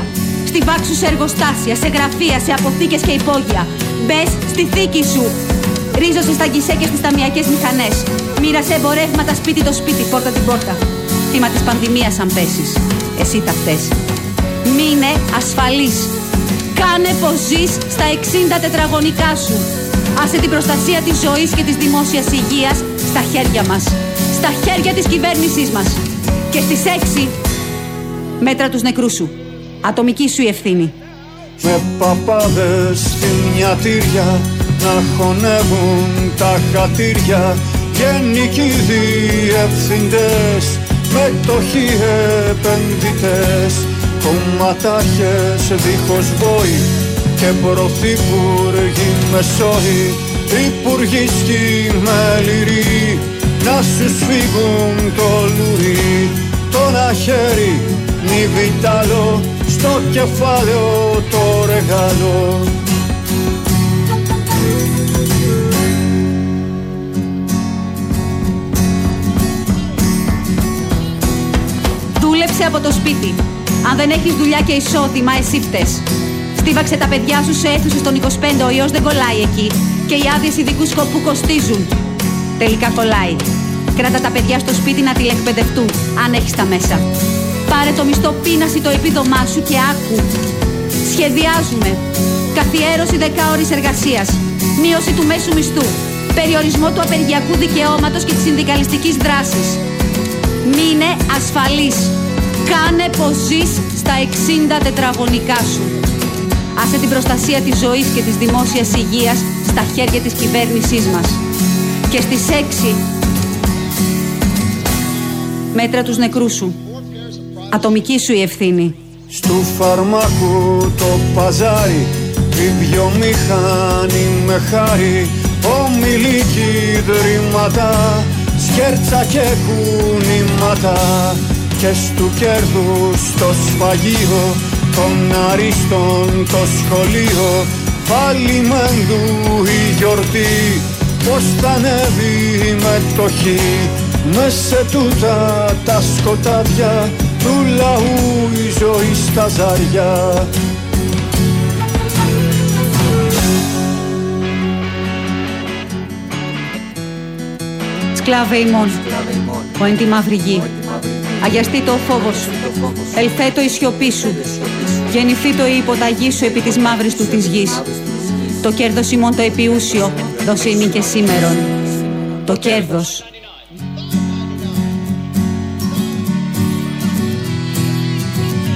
Στιβάξου σε εργοστάσια, σε γραφεία, σε αποθήκες και υπόγεια. Μπες στη θήκη σου. Ρίζωσε στα γκισέ και στι ταμιακές μηχανές. Μοίρασε εμπορεύματα σπίτι το σπίτι, πόρτα την πόρτα. Θύμα της πανδημίας, αν πέσεις. Εσύ θα φταίει. Μείνε ασφαλής. Κάνε πως ζεις στα 60 τετραγωνικά σου. Άσε την προστασία της ζωής και της δημόσιας υγείας στα χέρια μας. Στα χέρια της κυβέρνησής μας. Και στις έξι μέτρα τους νεκρούς σου. Ατομική σου η ευθύνη. Με παπάδες στην μιατήρια να χωνεύουν τα χατήρια γενικοί διευθυντές μετοχοί επενδυτές κομματάρχες δίχως βόη και πρωθυπουργοί μεσόοι υπουργοί σχημεληροί να σου σφίγγουν το λουρί το να χέρι νιβιτάλο στο κεφάλαιο το ρεγάλο Δούλεψε από το σπίτι. Αν δεν έχεις δουλειά και εισόδημα, εσύ φταίς. Στίβαξε τα παιδιά σου σε αίθουσες των 25, ο ιός δεν κολλάει εκεί. Και οι άδειες ειδικού σκοπού κοστίζουν. Τελικά κολλάει. Κράτα τα παιδιά στο σπίτι να τηλεκπαιδευτούν, αν έχεις τα μέσα. Πάρε το μισθό πείναση το επίδομά σου και άκου. Σχεδιάζουμε. Καθιέρωση δεκάωρης εργασίας. Μείωση του μέσου μισθού. Περιορισμό του απεργιακού δικαιώματος και της συνδικαλιστικής δράσης. Μείνε ασφαλής. Κάνε πως ζεις στα 60 τετραγωνικά σου. Άσε την προστασία της ζωής και της δημόσιας υγείας στα χέρια της κυβέρνησής μας. Και στις 6 μέτρα τους νεκρούς σου. Ατομική σου η ευθύνη. Στου φαρμάκου το παζάρι η βιομηχανή με χάρη ομιλή και ιδρύματα σκέρτσα και κουνήματα και στου κέρδους το σφαγείο των αριστών το σχολείο. Πάλι μαντού η γιορτή πως θα ανέβει η μετοχή. Μέσα τούτα τα σκοτάδια του λαού η ζωή στα ζαριά Σκλάβε ημών, ο εν τη μαύρη γη. Αγιαστεί το φόβος. Σου, ελθέτω η σιωπή σου, γεννηθεί το η υποταγή σου επί της μαύρης του της γης. Το κέρδος ημών το επιούσιο, δώσε ημί και σήμερον. Το κέρδος.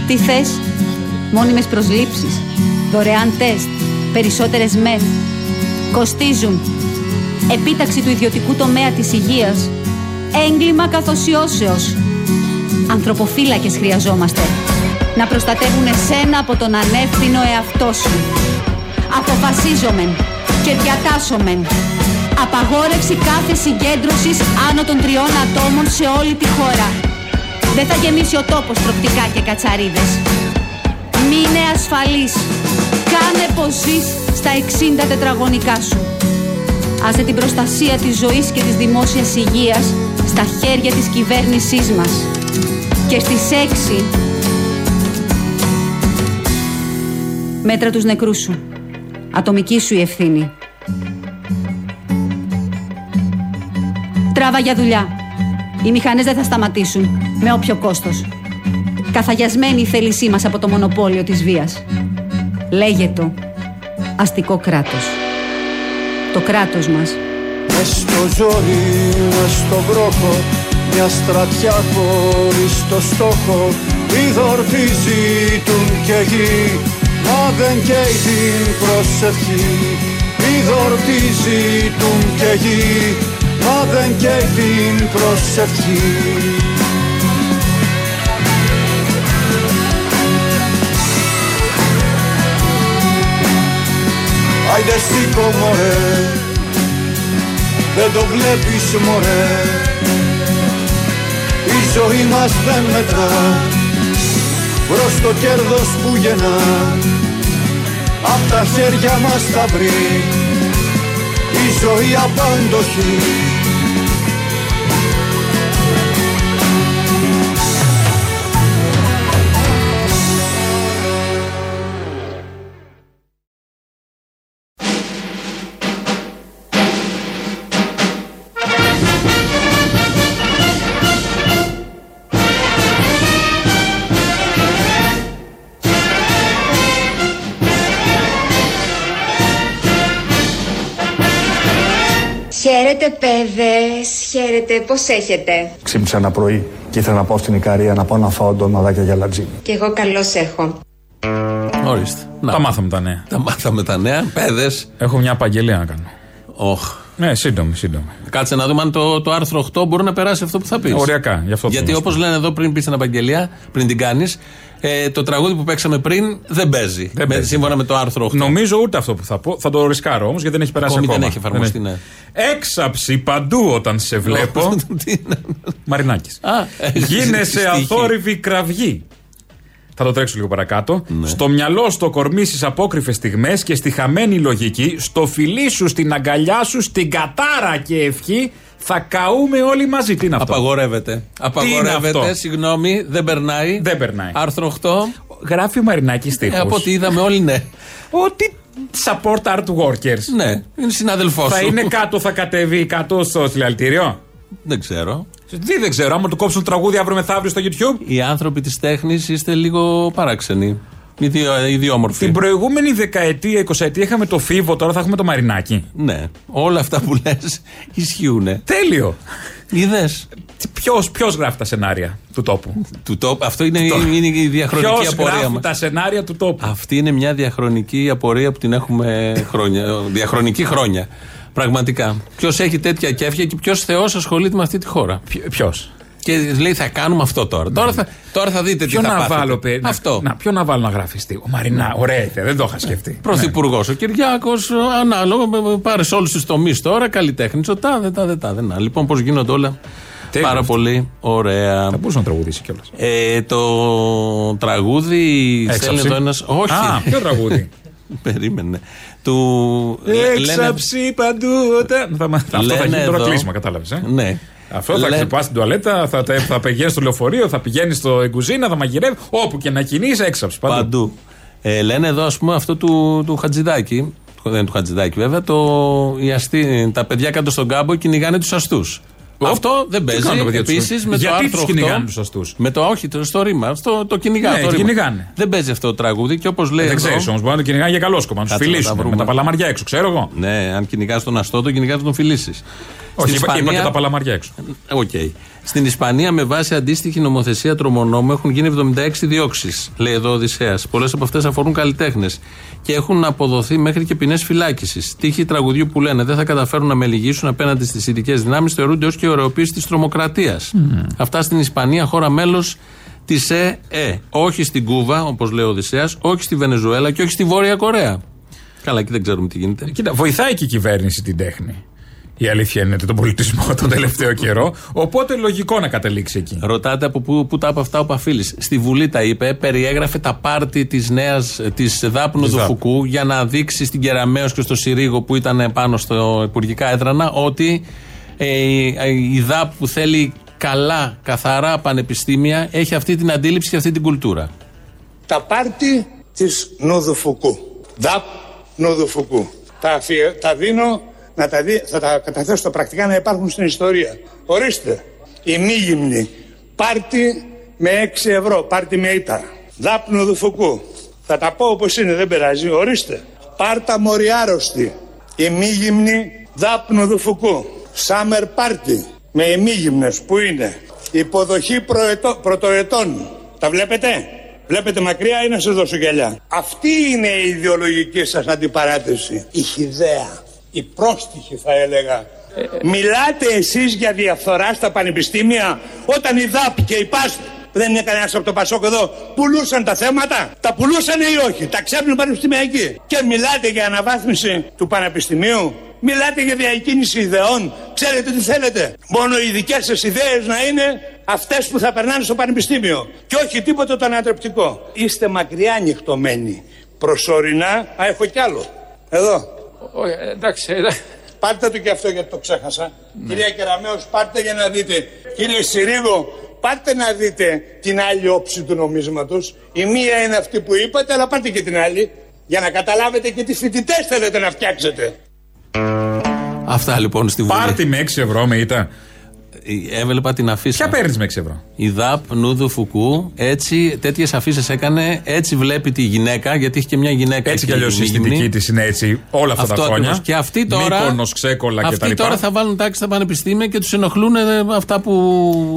Τι θες, μόνιμες προσλήψεις, δωρεάν τεστ, περισσότερες μεθ, κοστίζουν, επίταξη του ιδιωτικού τομέα της υγείας, έγκλημα καθοσιώσεως. Ανθρωποφύλακες χρειαζόμαστε, να προστατεύουν εσένα από τον ανεύθυνο εαυτό σου. Αποφασίζομεν και διατάσσομεν απαγόρευση κάθε συγκέντρωσης άνω των τριών ατόμων σε όλη τη χώρα. Δεν θα γεμίσει ο τόπος τροκτικά και κατσαρίδες. Μείνε ασφαλής. Κάνε πως ζεις στα 60 τετραγωνικά σου. Άσε την προστασία της ζωής και της δημόσιας υγείας στα χέρια της κυβέρνησής μας. Και στις 6 μέτρα τους νεκρούς σου. Ατομική σου η ευθύνη. Τράβα για δουλειά. Οι μηχανές δεν θα σταματήσουν, με όποιο κόστος. Καθαγιασμένη η θέλησή μας από το μονοπόλιο της βίας. Λέγε το αστικό κράτος. Το κράτος μας. Μες στο ζόρι, μες στον βρόχο Μια στρατιά χωρίς το στόχο Ιδορφίζει τουν και γη Μα δεν καίει την προσευχή Ιδορφίζει τουν και γη Μα δεν καίει την προσευχή. Άιντε σήκω μωρέ δεν το βλέπεις μωρέ. Η ζωή μας δεν μετρά Προς το κέρδος που γεννά. Απ' τα χέρια μας θα βρει Η ζωή απάντοχη Χαίρετε παιδες, χαίρετε, πώς έχετε; Ξύπνησα ένα πρωί και ήθελα να πάω στην Ικαρία να πάω να φάω ντοναδάκια για λατζί. Κι εγώ καλώς έχω. Ορίστε. Να. Τα μάθαμε τα νέα. Τα μάθαμε τα νέα. Παιδες. Έχω μια απαγγελία να κάνω. Όχ. Ναι, σύντομη, σύντομη. Κάτσε να δούμε αν το, το άρθρο 8 μπορεί να περάσει αυτό που θα πεις. Οριακά, γι' αυτό Γιατί θέλω να όπως λένε εδώ πριν πεις την απαγγελία, πριν την κάνεις, ε, το τραγούδι που παίξαμε πριν δεν παίζει. Δεν με, παίζει. σύμφωνα με το άρθρο 8. Νομίζω ούτε αυτό που θα πω. Θα το ρισκάρω όμως γιατί δεν έχει περάσει Ακόμη ακόμα. δεν έχει εφαρμοστεί, Δεν ναι. Έξαψη παντού όταν σε βλέπω. Μαρινάκης. Α, ε, Γίνεσαι στίχη. αθόρυβη κραυγή. Θα το τρέξω λίγο παρακάτω. Ναι. Στο μυαλό, στο κορμί στι απόκριφες στιγμές και στη χαμένη λογική, στο φιλί σου, στην αγκαλιά σου, στην κατάρα και ευχή, θα καούμε όλοι μαζί. Τι είναι αυτό; Απαγορεύεται. Απαγορεύεται, αυτό; συγγνώμη, δεν περνάει. Δεν περνάει. Άρθρο 8. Γράφει ο Μαρινάκης Ε, στίχους. από ό,τι είδαμε όλοι, ναι. Ότι support art workers. Ναι, είναι συνάδελφός Θα σου. είναι κάτω, θα κατέβει κάτω στο συλλαλητήριο; Δεν ξέρω. Τι δεν ξέρω, άμα του κόψουν τραγούδι αύριο μεθαύριο στο YouTube; Οι άνθρωποι της τέχνης είστε λίγο παράξενοι. Ιδιο, ιδιόμορφοι. Την προηγούμενη δεκαετία, εικοσαετία είχαμε το φίβο, τώρα θα έχουμε το μαρινάκι. Ναι. Όλα αυτά που λες ισχύουν. Τέλειο. Είδες; Ποιος γράφει τα σενάρια του τόπου; Του τόπου. Αυτό είναι, είναι η διαχρονική Ποιος απορία γράφει μας. τα σενάρια του τόπου; Αυτή είναι μια διαχρονική απορία που την έχουμε χρόνια. διαχρονική χρόνια. Πραγματικά. Ποιος έχει τέτοια κέφια και ποιος Θεός ασχολείται με αυτή τη χώρα; Ποιος; Και λέει θα κάνουμε αυτό τώρα. Τώρα, θα, τώρα θα δείτε Ποιο τι θα να πάθετε. βάλω, παι- να- Αυτό. Να, ποιο να βάλω να γράφει τι. Ο Μαρινά, ωραία ιδέα, δεν το είχα σκεφτεί. Πρωθυπουργός ο Κυριάκος, ανάλογα. με- με- Πάρε σε όλους τους τομείς τώρα. Καλλιτέχνης, ο τάδε, τάδε, τάδε. Να, λοιπόν, πώς γίνονται όλα. Τέλειο Πάρα αυτό. πολύ ωραία. Θα μπορούσε να τραγουδήσει κιόλας. Ε, το τραγούδι στέλνει Έξαψη. εδώ ένα. Όχι. Α, ποιο τραγούδι; Περίμενε. Του. λέ- λένε- Έξαψη παντού. όταν- Θα, μα- αυτό θα Λένε γίνει τώρα εδώ- κλείσμα, κατάλαβες. Ε; Ναι. Αυτό θα Λέ- ξεπάς στην τουαλέτα, θα, θα, θα πηγαίνεις στο λεωφορείο, θα πηγαίνεις στο κουζίνα, θα μαγειρεύεις. Όπου και να κινείσαι, έξαψη παντού. Παντού. Ε, λένε εδώ, ας πούμε, αυτό του, του Χατζηδάκη. Δεν είναι του Χατζηδάκη, βέβαια. Το, οι αστεί, τα παιδιά κάτω στον κάμπο κυνηγάνε τους αστούς. Αυτό δεν τι παίζει. κάνουν τα παιδιά τους; Επίσης αστούς; με το Γιατί άρθρο τους 8. κυνηγάνε τους αστούς; Με το όχι, το, στο ρήμα. Στο, το κυνηγά, Ναι, το το ρήμα. κυνηγάνε. Δεν παίζει αυτό το τραγούδι και όπως λέει. Δεν εδώ- ξέρεις όμως, μπορεί να το κυνηγάει για καλό σκοπό, να τους Κάτσε να τα φιλήσουν βρούμε. με τα παλαμαριά έξω, ξέρω εγώ. Ναι, αν κυνηγάς τον αστό, τον κυνηγάς τον φιλήσεις. Όχι, είπα, είπα και τα παλαμαριά έξω. Οκ. Στην Ισπανία, με βάση αντίστοιχη νομοθεσία τρομονόμου, έχουν γίνει 76 διώξεις, λέει εδώ ο Οδυσσέας. Πολλές από αυτές αφορούν καλλιτέχνες και έχουν αποδοθεί μέχρι και ποινές φυλάκισης. Στίχοι τραγουδιού που λένε δεν θα καταφέρουν να με λυγίσουν απέναντι στις ειδικές δυνάμεις θεωρούνται ως και ωραιοποίηση της τρομοκρατίας. Αυτά στην Ισπανία, χώρα μέλος της ΕΕ. Όχι στην Κούβα, όπως λέει ο Οδυσσέας, όχι στη Βενεζουέλα και όχι στη Βόρεια Κορέα. Καλά, εκεί δεν ξέρουμε τι γίνεται. Κοίτα, βοηθάει και η κυβέρνηση την τέχνη. Η αλήθεια είναι τον πολιτισμό τον τελευταίο καιρό. Οπότε λογικό να καταλήξει εκεί. Ρωτάτε από πού, πού τα από αυτά ο Παφίλης. Στη Βουλή τα είπε, περιέγραφε τα πάρτι της νέας της Δάπνου Της του ΔΑΠ. Φουκού για να δείξει στην Κεραμαίο και στο Συρίγο που ήταν πάνω στο υπουργικά έδρανα ότι ε, η ΔΑΠ που θέλει καλά, καθαρά πανεπιστήμια έχει αυτή την αντίληψη και αυτή την κουλτούρα. Τα πάρτι της Νόδου Φουκού. ΔΑΠ Νόδου Φουκού. Τα, αφιε- τα δίνω, να τα δει, θα τα καταθέσω στα πρακτικά να υπάρχουν στην ιστορία. Ορίστε, η μη γυμνή. Πάρτι με 6 ευρώ, πάρτι με ήττα. ΔΑΠ Νόδου Φουκού. Θα τα πω όπως είναι, δεν πειράζει. Ορίστε. Πάρτα μοριάρωστη. Η μη γυμνή ΔΑΠ Νόδου Φουκού. Σάμερ πάρτι με ημίγυμνες που είναι υποδοχή προετώ, πρωτοετών. Τα βλέπετε; Βλέπετε μακριά ή να σας δώσω γυαλιά; Αυτή είναι η ιδεολογική σας αντιπαράθεση. Η χιδέα. Η πρόστιχη θα έλεγα. Μιλάτε εσείς για διαφθορά στα πανεπιστήμια όταν η ΔΑΠ και η ΠΑΣΠ δεν είναι κανένας από το Πασόκ εδώ. Πουλούσαν τα θέματα; Τα πουλούσαν ή όχι; Τα ξέρουν οι πανεπιστημιακοί. Και μιλάτε για αναβάθμιση του πανεπιστημίου; Μιλάτε για διακίνηση ιδεών; Ξέρετε τι θέλετε; Μόνο οι δικές σας ιδέες να είναι αυτές που θα περνάνε στο πανεπιστήμιο. Και όχι τίποτα το ανατρεπτικό. Είστε μακριά ανοιχτωμένοι. Προσωρινά. Α, έχω κι άλλο. Εδώ. Εντάξει, Πάρτε το και αυτό γιατί το ξέχασα. Κυρία Κεραμέως, πάρτε για να δείτε. Κύριε Συρίγο, πάρτε να δείτε την άλλη όψη του νομίσματος. Η μία είναι αυτή που είπατε, αλλά πάρτε και την άλλη. Για να καταλάβετε και τις φοιτητές θέλετε να φτιάξετε. Αυτά λοιπόν στη Βουλή. Πάρτι με 6 ευρώ με ήττα. Έβλεπα την αφίσα. Ποια παίρνεις με 6 ευρώ; Η ΔΑΠ Νούδου Φουκού έτσι, τέτοιες αφήσεις έκανε. Έτσι βλέπει τη γυναίκα, γιατί έχει και μια γυναίκα. Έτσι κι εκεί αλλιώς η μη γυμνή. αισθητική της είναι έτσι όλα αυτά Αυτό τα χρόνια. ακριβώς. Και αυτοί τώρα. Μύκονος, ξέκολα κτλ. Αυτοί τώρα θα βάλουν τάξη στα πανεπιστήμια και τους ενοχλούν ε, αυτά που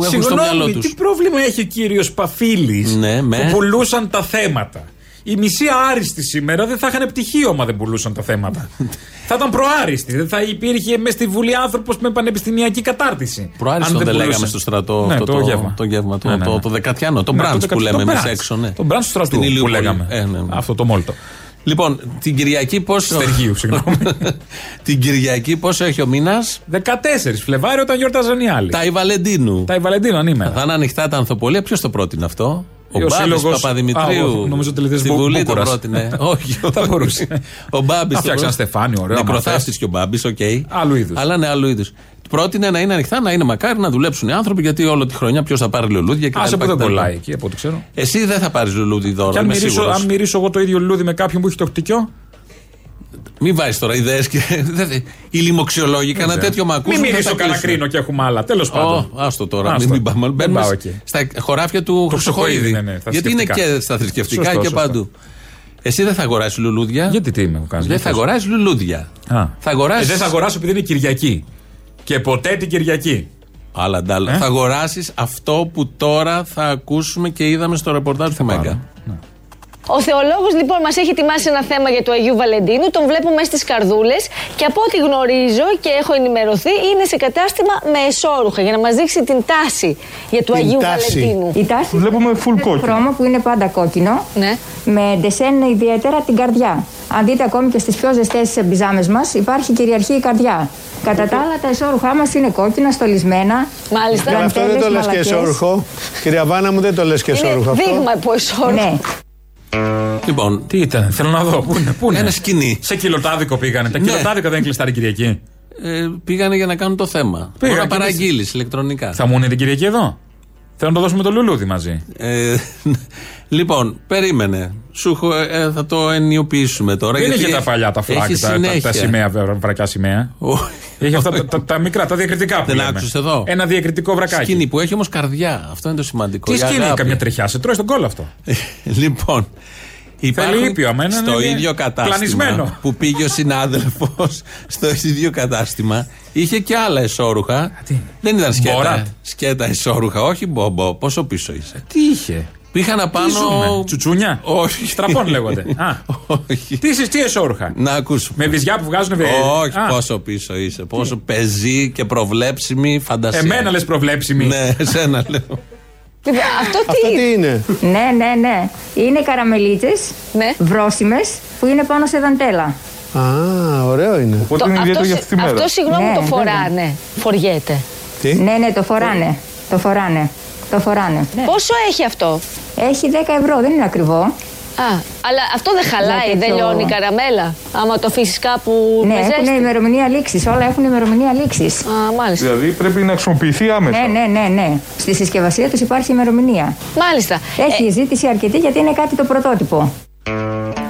έχουν στο μυαλό Συγγνώμη, τους. τι πρόβλημα έχει ο κύριος Παφίλης Ναι, με. που πουλούσαν τα θέματα; Οι μισοί άριστοι σήμερα δεν θα είχαν πτυχίο άμα δεν πουλούσαν τα θέματα. θα ήταν προάριστοι. Δεν θα υπήρχε μέσα στη Βουλή άνθρωπος με πανεπιστημιακή κατάρτιση. Προάριστον Αν δεν, πουλούσαν. λέγαμε στο στρατό Ναι, αυτό το, γεύμα. το γεύμα, το, Ναι, ναι, το, ναι. το δεκατιάνο, το Ναι, μπραντς το που δεκα- λέμε το εμείς brunch. έξω. Ναι. Το μπραντς του στρατού Στην που Ηλιούπολη. λέγαμε. Ε, ναι, ναι. Αυτό το μόλτο. Λοιπόν, την Κυριακή πόσο. Στεργίου, συγγνώμη. την Κυριακή πόσο έχει ο μήνας; 14 Φλεβάρι όταν γιορτάζαν οι άλλοι. Τα Ιβαλεντίνου. Τα Ιβαλεντίνου ανήμερα. Θα είναι ανοιχτά τα ανθοπωλεία. Ποιος το πρότεινε αυτό; Ο, Ο Μπάμπης σύλλογος- Παπαδημητρίου. Α, όχι, νομίζω ότι λέτε Στη Μπου- Βουλή το Μπούκουρας. πρότεινε. όχι, Θα μπορούσε. Ο Μπάμπης. Να φτιάξει ένα στεφάνι, ωραίο. άμα Νεκροθάφτη θες. και ο Μπάμπης, οκ. Άλλου είδους. Αλλά ναι, άλλου είδους. Πρότεινε να είναι ανοιχτά, να είναι μακάρι να δουλέψουν οι άνθρωποι, γιατί όλη τη χρονιά ποιος θα πάρει λουλούδια και Άσε τα που δεν λοιπά και τα κολλάει λοιπά. εκεί από ό,τι ξέρω. Εσύ δεν θα πάρεις λουλούδι δώρο. Και αν είμαι μυρίσω, σίγουρος. αν μυρίσω εγώ το ίδιο λουλούδι με κάποιον που έχει το χτικιό. Μην βάζεις τώρα ιδέες και. δεν θε- Οι λοιμοξιολόγοι κανένα ξέρω. τέτοιο μ' ακούσουν. Μην θα μυρίσω τα κανένα κλείσουν. κρίνο και έχουμε άλλα. Τέλος πάντων. Ω, άστο τώρα. Άστο. Μην, μην πάμε. Δεν Μπαίνουμε πάω εκεί. Στα χωράφια του Χρυσοχοίδη. ναι, ναι, στα γιατί είναι θρησκευτικά. και στα θρησκευτικά Σωστό, και σωστό. παντού. Εσύ δεν θα αγοράσεις λουλούδια; Γιατί τι με κάνεις. Δεν θα αγοράσεις λουλούδια. Α. Θα αγοράσει. Ε, δεν θα αγοράσω επειδή είναι Κυριακή. Και ποτέ την Κυριακή. Άλλα ντάλα. Ε; Θα αγοράσεις αυτό που τώρα θα ακούσουμε και είδαμε στο ρεπορτάζ του Μέγκα. Ο θεολόγος λοιπόν μας έχει ετοιμάσει ένα θέμα για του Αγίου Βαλεντίνου. Τον βλέπουμε στις καρδούλες και από ό,τι γνωρίζω και έχω ενημερωθεί είναι σε κατάστημα με εσόρουχα για να μας δείξει την τάση για του Την Αγίου τάση. Βαλεντίνου. Η τάση βλέπουμε full κόκκινο. χρώμα που είναι πάντα κόκκινο. Ναι. Με ντεσέν ιδιαίτερα την καρδιά. Αν δείτε ακόμη και στις πιο ζεστές μπιζάμες μας, υπάρχει κυριαρχή η καρδιά. Κατά τα άλλα, τα εσόρουχά μας είναι κόκκινα, στολισμένα. Μάλιστα. Αλλά Αυτό δεν το λες και εσόρουχο. Κυρία Βάνα μου δεν το λες και εσόρουχο Είναι αυτό. δείγμα από εσόρουχο. Ναι. Λοιπόν, Τι ήταν, θέλω να δω. Πού είναι, πού είναι; Ένα σκηνή. Σε κιλοτάδικο πήγανε. Τα Ναι. κιλοτάδικα δεν είναι κλειστά την Κυριακή; ε, πήγανε για να κάνουν το θέμα. Μπορεί να και παραγγείλεις ηλεκτρονικά. Θα μου είναι την Κυριακή εδώ; Θέλω να το δώσουμε το λουλούδι μαζί. Ε, λοιπόν, περίμενε. Σου έχω, ε, θα το ενιοποιήσουμε τώρα. Δεν γιατί είχε τα παλιά τα φλάκ, έχει τα, τα, τα συνέχεια. σημαία, βρα- βρακιά σημαία. Έχει αυτά τα, τα, τα μικρά, τα διακριτικά που Δεν λέμε. άκουσες εδώ. Ένα διακριτικό βρακάκι. Σκηνή που έχει όμως καρδιά. Αυτό είναι το σημαντικό. Τι Η σκηνή, αγάπη. καμιά τριχιά, σε τρώει στον κόλλο αυτό. λοιπόν. Υπάρχουν ήπιο, αμένα στο είναι ίδιο κατάστημα πλανισμένο. που πήγε ο συνάδελφος στο ίδιο κατάστημα είχε και άλλα εσόρουχα. Δεν ήταν σκέτα. Μπόρατ. Σκέτα εσόρουχα, όχι μπομπο. Πόσο πίσω είσαι; Τι είχε; Πήγαν Τι απάνω. ζούμε, Τσουτσούνια; Όχι. Στραπών λέγονται. Α. Όχι. Τι είσαι, τι εσόρουχα; Να ακούσουμε. Με βυζιά που βγάζουν βε... Όχι, Α, πόσο πίσω είσαι. Πόσο πεζή και προβλέψιμη φαντασία. Εμένα λες προβλέψιμη. Ναι, εσένα λέω. Λοιπόν, αυτό τι Αυτό τι είναι; Ναι, ναι, ναι. Είναι καραμελίτσε Ναι. βρόσιμες που είναι πάνω σε δαντέλα. Α, ωραίο είναι. Οπότε είναι ιδιαίτερο για αυτή τη μέρα. αυτό συγγνώμη Ναι, το βέβαια. φοράνε. Φοριέται. Τι; Ναι, ναι, το φοράνε. Το φοράνε. Το φοράνε. Πόσο έχει αυτό; Έχει 10 ευρώ, δεν είναι ακριβό. Α, αλλά αυτό δεν χαλάει, Για δεν τέτοιο- λιώνει η καραμέλα. Άμα το αφήσεις κάπου Ναι, με έχουν ζέστη. ημερομηνία λήξης. Όλα έχουν ημερομηνία λήξης. Α, μάλιστα. Δηλαδή πρέπει να χρησιμοποιηθεί άμεσα. Ναι, ναι, ναι, ναι. Στη συσκευασία τους υπάρχει ημερομηνία. Μάλιστα. Έχει ζήτηση αρκετή γιατί είναι κάτι το πρωτότυπο.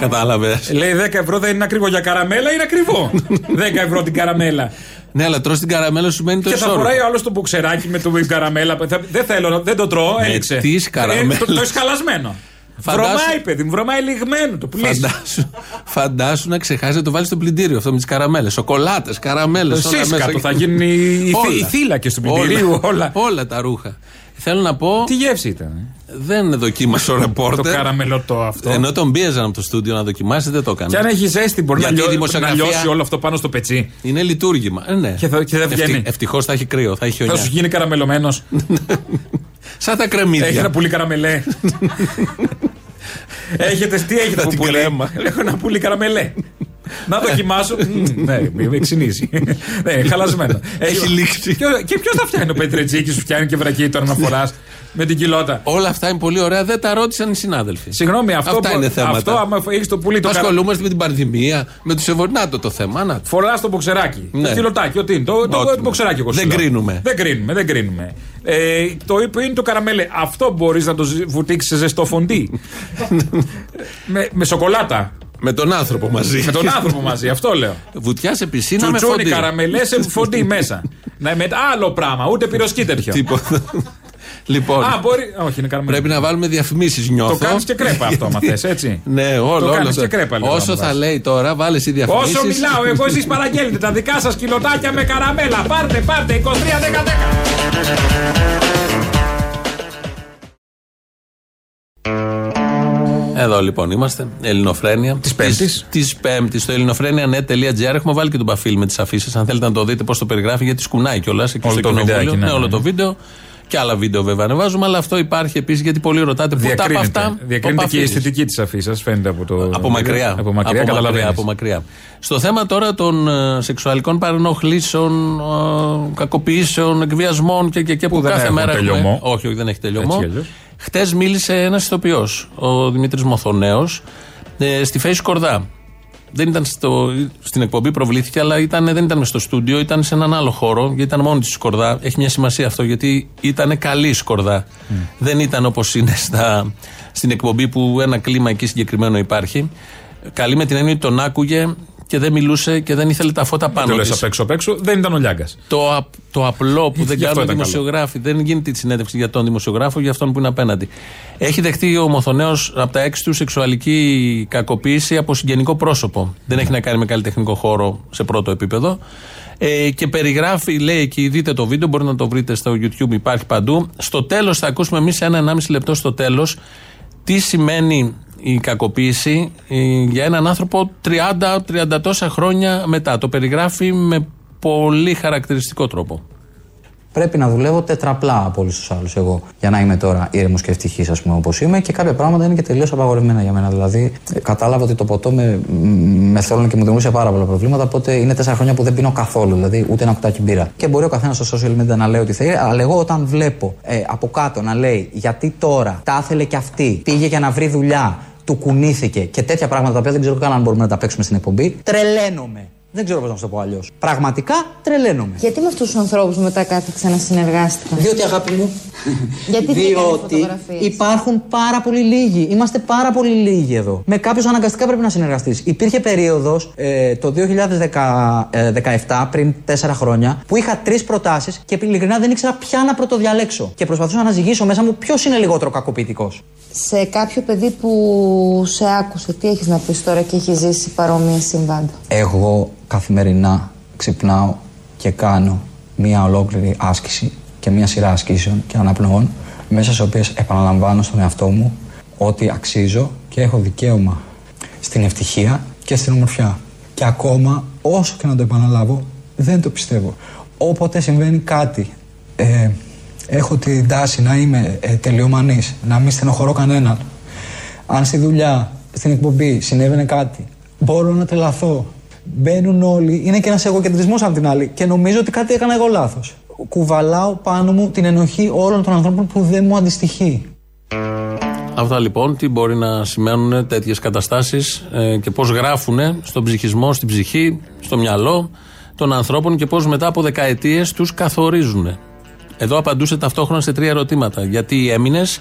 Κατάλαβες. Λέει 10 ευρώ δεν είναι ακριβό για καραμέλα, είναι ακριβό. 10 ευρώ την καραμέλα. Ναι, αλλά τρως την καραμέλα σου μένει το Και θα ισόρροπο. φοράει ο άλλος το μπουξεράκι με το καραμέλα. Θα- Δεν θέλω, δεν το τρώω, Με έληξε. τις Ε, καραμέλες. Το, το έχεις χαλασμένο. Φαντάσου- Βρωμάει, παιδί μου, βρωμάει λιγμένο. Το πουλήσεις. Φαντάσου, φαντάσου να ξεχάσει να το βάλει στο πλυντήριο αυτό με τις καραμέλες. Σοκολάτες, καραμέλες. Εσείς κάτω θα γίνουν οι, οι, θύ- οι θύλακες του πλυντηρίου, όλα. όλα τα ρούχα. Θέλω να πω. Τι γεύση ήταν. ε; Δεν δοκίμασε ο Το ρεπόρτερ. καραμελωτό αυτό. Ενώ τον πίεζαν από το στούντιο να δοκιμάσει, δεν το έκανε. Και αν έχεις ζέστη, μπορεί να, Γιατί η λιώ- να δημοσιογραφία- λιώσει όλο αυτό πάνω στο πετσί. Είναι λειτουργήμα. Ε, ναι. Και θα- και δεν βγαίνει. Ευτυχώς θα έχει κρύο, θα έχει Θα χιονιά. σου γίνει καραμελωμένος. Σαν τα κρεμμύδια. Έχει ένα πουλί καραμελέ. Έχετε, τι έχετε Θα από την πουλί. κρέμα. Έχω ένα πουλί καραμελέ. Να δοκιμάσω. Μμμ, Ναι, με ξυνήσει. Ναι, χαλασμένο. Έχει λήξει. Και- Και ποιος θα φτιάχνει ο Πετρετζίκη, σου φτιάχνει και βρακί τώρα να φοράς με την κοιλότα. Όλα αυτά είναι πολύ ωραία, δεν τα ρώτησαν οι συνάδελφοι. Συγγνώμη, αυτό, Αυτά που- είναι θέματα. αυτό άμα έχεις το πουλί το καρα... Ασχολούμαστε με την πανδημία, με τους ευορνάτο το θέμα. Να, Φοράς το μποξεράκι. Ναι. Το κιλοτάκι, ό,τι είναι. Το, το, Ό,τι το μποξεράκι, εγώ σου Δεν λέω. κρίνουμε. Δεν κρίνουμε, δεν κρίνουμε. Ε, το είπε είναι το καραμέλε. Αυτό μπορείς να το ζ- βουτήξεις σε ζεστό φοντί. με, με σοκολάτα. Με τον άνθρωπο μαζί. με τον άνθρωπο μαζί, αυτό λέω. Βουτιά σε πισίνα με Τσουτσούνι φοντί. καραμελέ σε φοντί μέσα. να, με άλλο πράγμα, ούτε πυροσκή τέτοιο. Τίποτα. λοιπόν, Α, μπορεί. Όχι, είναι καραμελέ. πρέπει να βάλουμε διαφημίσεις, νιώθω. Το κάνεις και κρέπα αυτό, μα θες, έτσι. Ναι, όλο, Το όλο. κάνεις αυτό. και κρέπα, λοιπόν, Όσο να θα βάζεις. λέει τώρα, βάλε εσύ διαφημίσεις. Όσο μιλάω, εγώ εσείς παραγγέλνετε τα δικά σας κιλοτάκια με καραμέλα. Πάρτε, πάρτε, 23-10-10. Εδώ λοιπόν είμαστε. Ελληνοφρένια. Της Πέμπτης. Της Πέμπτης. Στο ελληνοφρένια.net.gr έχουμε βάλει και τον παφίλ με τις αφήσεις. Αν θέλετε να το δείτε πώς το περιγράφει, γιατί σκουνάει κιόλας εκεί Όλο στο το κοινοβούλιο. βιντεάκι, ναι, Ναι, όλο ναι. το βίντεο. Και άλλα βίντεο βέβαια ανεβάζουμε, αλλά αυτό υπάρχει επίσης γιατί πολλοί ρωτάτε πού τα από Διακρίνεται, αυτά. διακρίνεται ο και η Παφίλης. αισθητική της αφήσα, φαίνεται από το. Από μακριά. Από μακριά, καταλαβαίνεις. από μακριά. Στο θέμα τώρα των ε, σεξουαλικών παρενοχλήσεων, ε, κακοποιήσεων, εκβιασμών και, και, και που, δεν κάθε έχουν μέρα τελειωμό. έχουμε. Όχι, όχι, δεν έχει τελειωμό. Έτσι κι αλλιώς. Χτες μίλησε ένας ηθοποιός, ο Δημήτρης Μοθονέος, ε, στη Face Κορδά. Δεν ήταν στο, στην εκπομπή, προβλήθηκε, αλλά ήταν, δεν ήταν μες στο στούντιο, ήταν σε έναν άλλο χώρο, γιατί ήταν μόνη της η Σκορδά. Έχει μια σημασία αυτό, γιατί ήταν καλή η Σκορδά. Δεν ήταν όπως είναι στα, στην εκπομπή που ένα κλίμα εκεί συγκεκριμένο υπάρχει. Καλή με την έννοια ότι τον άκουγε και δεν μιλούσε και δεν ήθελε τα φώτα Το πάνω λες της. απ' έξω απ' έξω, δεν ήταν ο Λιάγκας. Το, απ- το απλό που δεν Γι' αυτό κάνουν οι ήταν καλό. δημοσιογράφοι, δεν γίνεται τη συνέντευξη για τον δημοσιογράφο, για αυτόν που είναι απέναντι. Έχει δεχτεί ο Μοθονέος από τα έξι του σεξουαλική κακοποίηση από συγγενικό πρόσωπο. Δεν έχει να κάνει με καλλιτεχνικό χώρο σε πρώτο επίπεδο. Ε, και περιγράφει, λέει εκεί, δείτε το βίντεο, μπορείτε να το βρείτε στο YouTube, υπάρχει παντού. Στο τέλος θα ακούσουμε εμείς ένα-ενάμιση λεπτό στο τέλος τι σημαίνει η κακοποίηση ε, για έναν άνθρωπο 30-30 τόσα χρόνια μετά. Το περιγράφει με πολύ χαρακτηριστικό τρόπο. Πρέπει να δουλεύω τετραπλά από όλους τους άλλους εγώ για να είμαι τώρα ήρεμος και ευτυχής, ας πούμε, όπως είμαι. Και κάποια πράγματα είναι και τελείως απαγορευμένα για μένα. Δηλαδή, ε, κατάλαβα ότι το ποτό με, με θέλουν και μου δημιούργησε πάρα πολλά προβλήματα. Οπότε είναι τέσσερα χρόνια που δεν πίνω καθόλου, δηλαδή ούτε ένα κουτάκι μπύρα. Και μπορεί ο καθένας στο social media να λέει ότι θέλει, αλλά εγώ όταν βλέπω ε, από κάτω να λέει γιατί τώρα τα ήθελε και αυτή, πήγε για να βρει δουλειά, του κουνήθηκε και τέτοια πράγματα τα οποία δεν ξέρω καν αν μπορούμε να τα παίξουμε στην εκπομπή, τρελαίνομαι. Δεν ξέρω πώς να σου το πω αλλιώς. Πραγματικά τρελαίνομαι. Γιατί με αυτούς τους ανθρώπους μετά κάτι ξανασυνεργάστηκαν; Διότι αγάπη μου. Γιατί βγήκαν οι Διότι φωτογραφίες; υπάρχουν πάρα πολύ λίγοι. Είμαστε πάρα πολύ λίγοι εδώ. Με κάποιους αναγκαστικά πρέπει να συνεργαστείς. Υπήρχε περίοδος ε, το 2017, πριν 4 χρόνια, που είχα τρεις προτάσεις και ειλικρινά δεν ήξερα ποια να πρωτοδιαλέξω. Και προσπαθούσα να ζυγίσω μέσα μου ποιος είναι λιγότερο κακοποιητικός. Σε κάποιο παιδί που σε άκουσε, τι έχεις να πεις τώρα και έχει ζήσει παρόμοια συμβάντα; Εγώ καθημερινά ξυπνάω και κάνω μία ολόκληρη άσκηση και μία σειρά ασκήσεων και αναπνοών μέσα σε οποίες επαναλαμβάνω στον εαυτό μου ότι αξίζω και έχω δικαίωμα στην ευτυχία και στην ομορφιά. Και ακόμα όσο και να το επαναλάβω δεν το πιστεύω. Όποτε συμβαίνει κάτι ε, έχω την τάση να είμαι ε, τελειομανής, να μην στενοχωρώ κανέναν. Αν στη δουλειά, στην εκπομπή συνέβαινε κάτι, μπορώ να τρελαθώ. Μπαίνουν όλοι, είναι και ένας εγωκεντρισμός απ' την άλλη. Και νομίζω ότι κάτι έκανα εγώ λάθος. Κουβαλάω πάνω μου την ενοχή όλων των ανθρώπων που δεν μου αντιστοιχεί. Αυτά λοιπόν, τι μπορεί να σημαίνουν τέτοιες καταστάσεις ε, και πώς γράφουν στον ψυχισμό, στην ψυχή, στο μυαλό των ανθρώπων και πώς μετά από δεκαετίες τους καθορίζουν. Εδώ απαντούσε ταυτόχρονα σε τρία ερωτήματα. Γιατί έμεινες,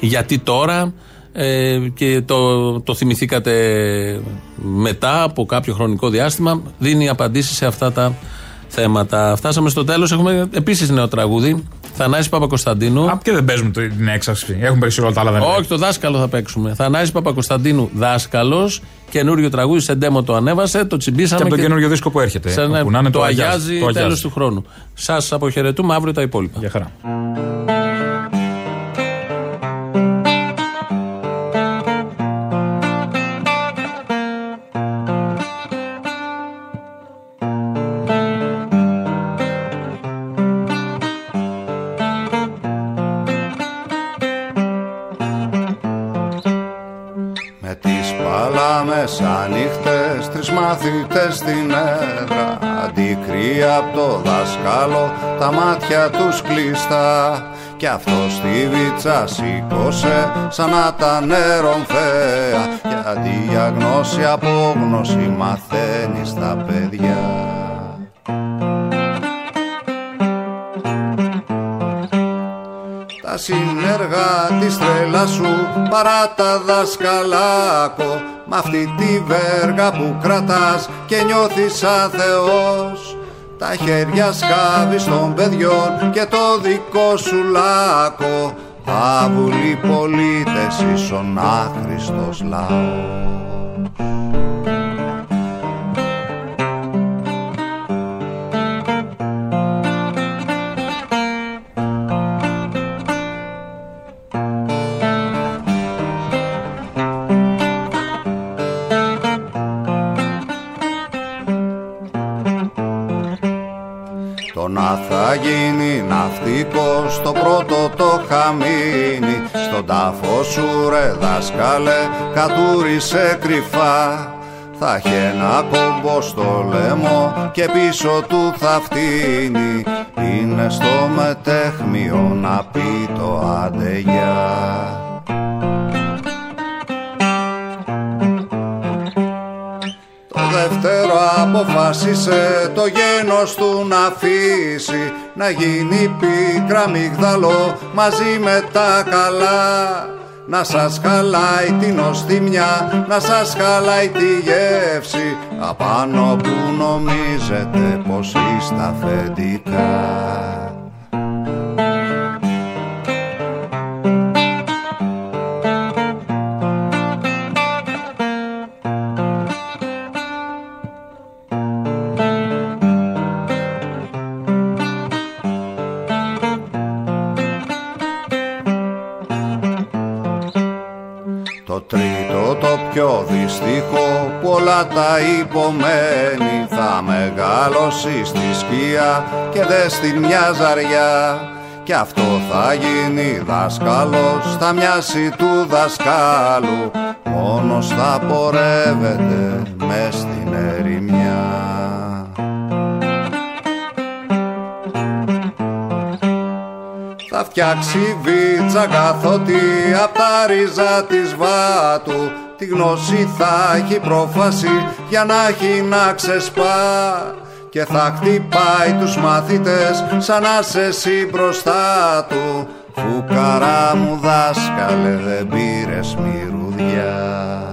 γιατί τώρα ε, και το, το θυμηθήκατε μετά από κάποιο χρονικό διάστημα. Δίνει απαντήσεις σε αυτά τα θέματα. Φτάσαμε στο τέλος. Έχουμε επίσης νέο τραγούδι. Θανάσης Παπακοσταντίνου. Α, και δεν παίζουμε την έξαρση. Έχουν παίξει όλα τα άλλα δεν Όχι, το δάσκαλο θα παίξουμε. Θανάσης Παπακοσταντίνου, δάσκαλος. Καινούριο τραγούδι, σε ντέμο το ανέβασε, το τσιμπήσαμε. Και από τον καινούριο δίσκο που έρχεται. Σαν, όπου να είναι το, το αγιάζει το αγιάζει. τέλο του χρόνου. Σας αποχαιρετούμε αύριο τα υπόλοιπα. Για χαρά. Μαθητές στην έδρα. Αντικρύα από το δάσκαλο Τα μάτια τους κλειστά. Κι αυτό στη βίτσα σήκωσε Σαν να τα νερομφαία Γιατί για γνώση απόγνωση Μαθαίνει στα παιδιά. Τα συνεργά της τρέλας σου παρά τα δασκαλάκο Μ' αυτή τη βέργα που κρατάς και νιώθεις σαν Θεός Τα χέρια σκάβεις των παιδιών και το δικό σου λάκκο. Άβουλοι πολίτες ίσον άχρηστος λαός το χαμίνι Στον τάφο σου ρε δάσκαλε κατούρισε κρυφά. Θα έχει ένα κόμπο στο λαιμό και πίσω του θα φτύνει. Είναι στο μετέχμιο να πει το άντε γεια. Το δεύτερο αποφάσισε το γένος του να αφήσει Να γίνει πίκρα μυγδαλό μαζί με τα καλά. Να σας χαλάει την οστιμιά, να σας χαλάει τη γεύση. Απάνω που νομίζετε πως είστε αφεντικά τα υπομένει Θα μεγαλώσει στη σκία και δε στην μια ζαριά. Κι αυτό θα γίνει δάσκαλος, θα μοιάσει του δασκάλου Μόνος θα πορεύεται μες στην ερημιά. Θα φτιάξει βίτσα καθότι απ' τα ρίζα της βάτου Τη γνώση θα έχει πρόφαση για να έχει να ξεσπά. Και θα χτυπάει τους μαθητές σαν να σε εσύ μπροστά του. Φουκαρά μου δάσκαλε δεν πήρες μυρουδιά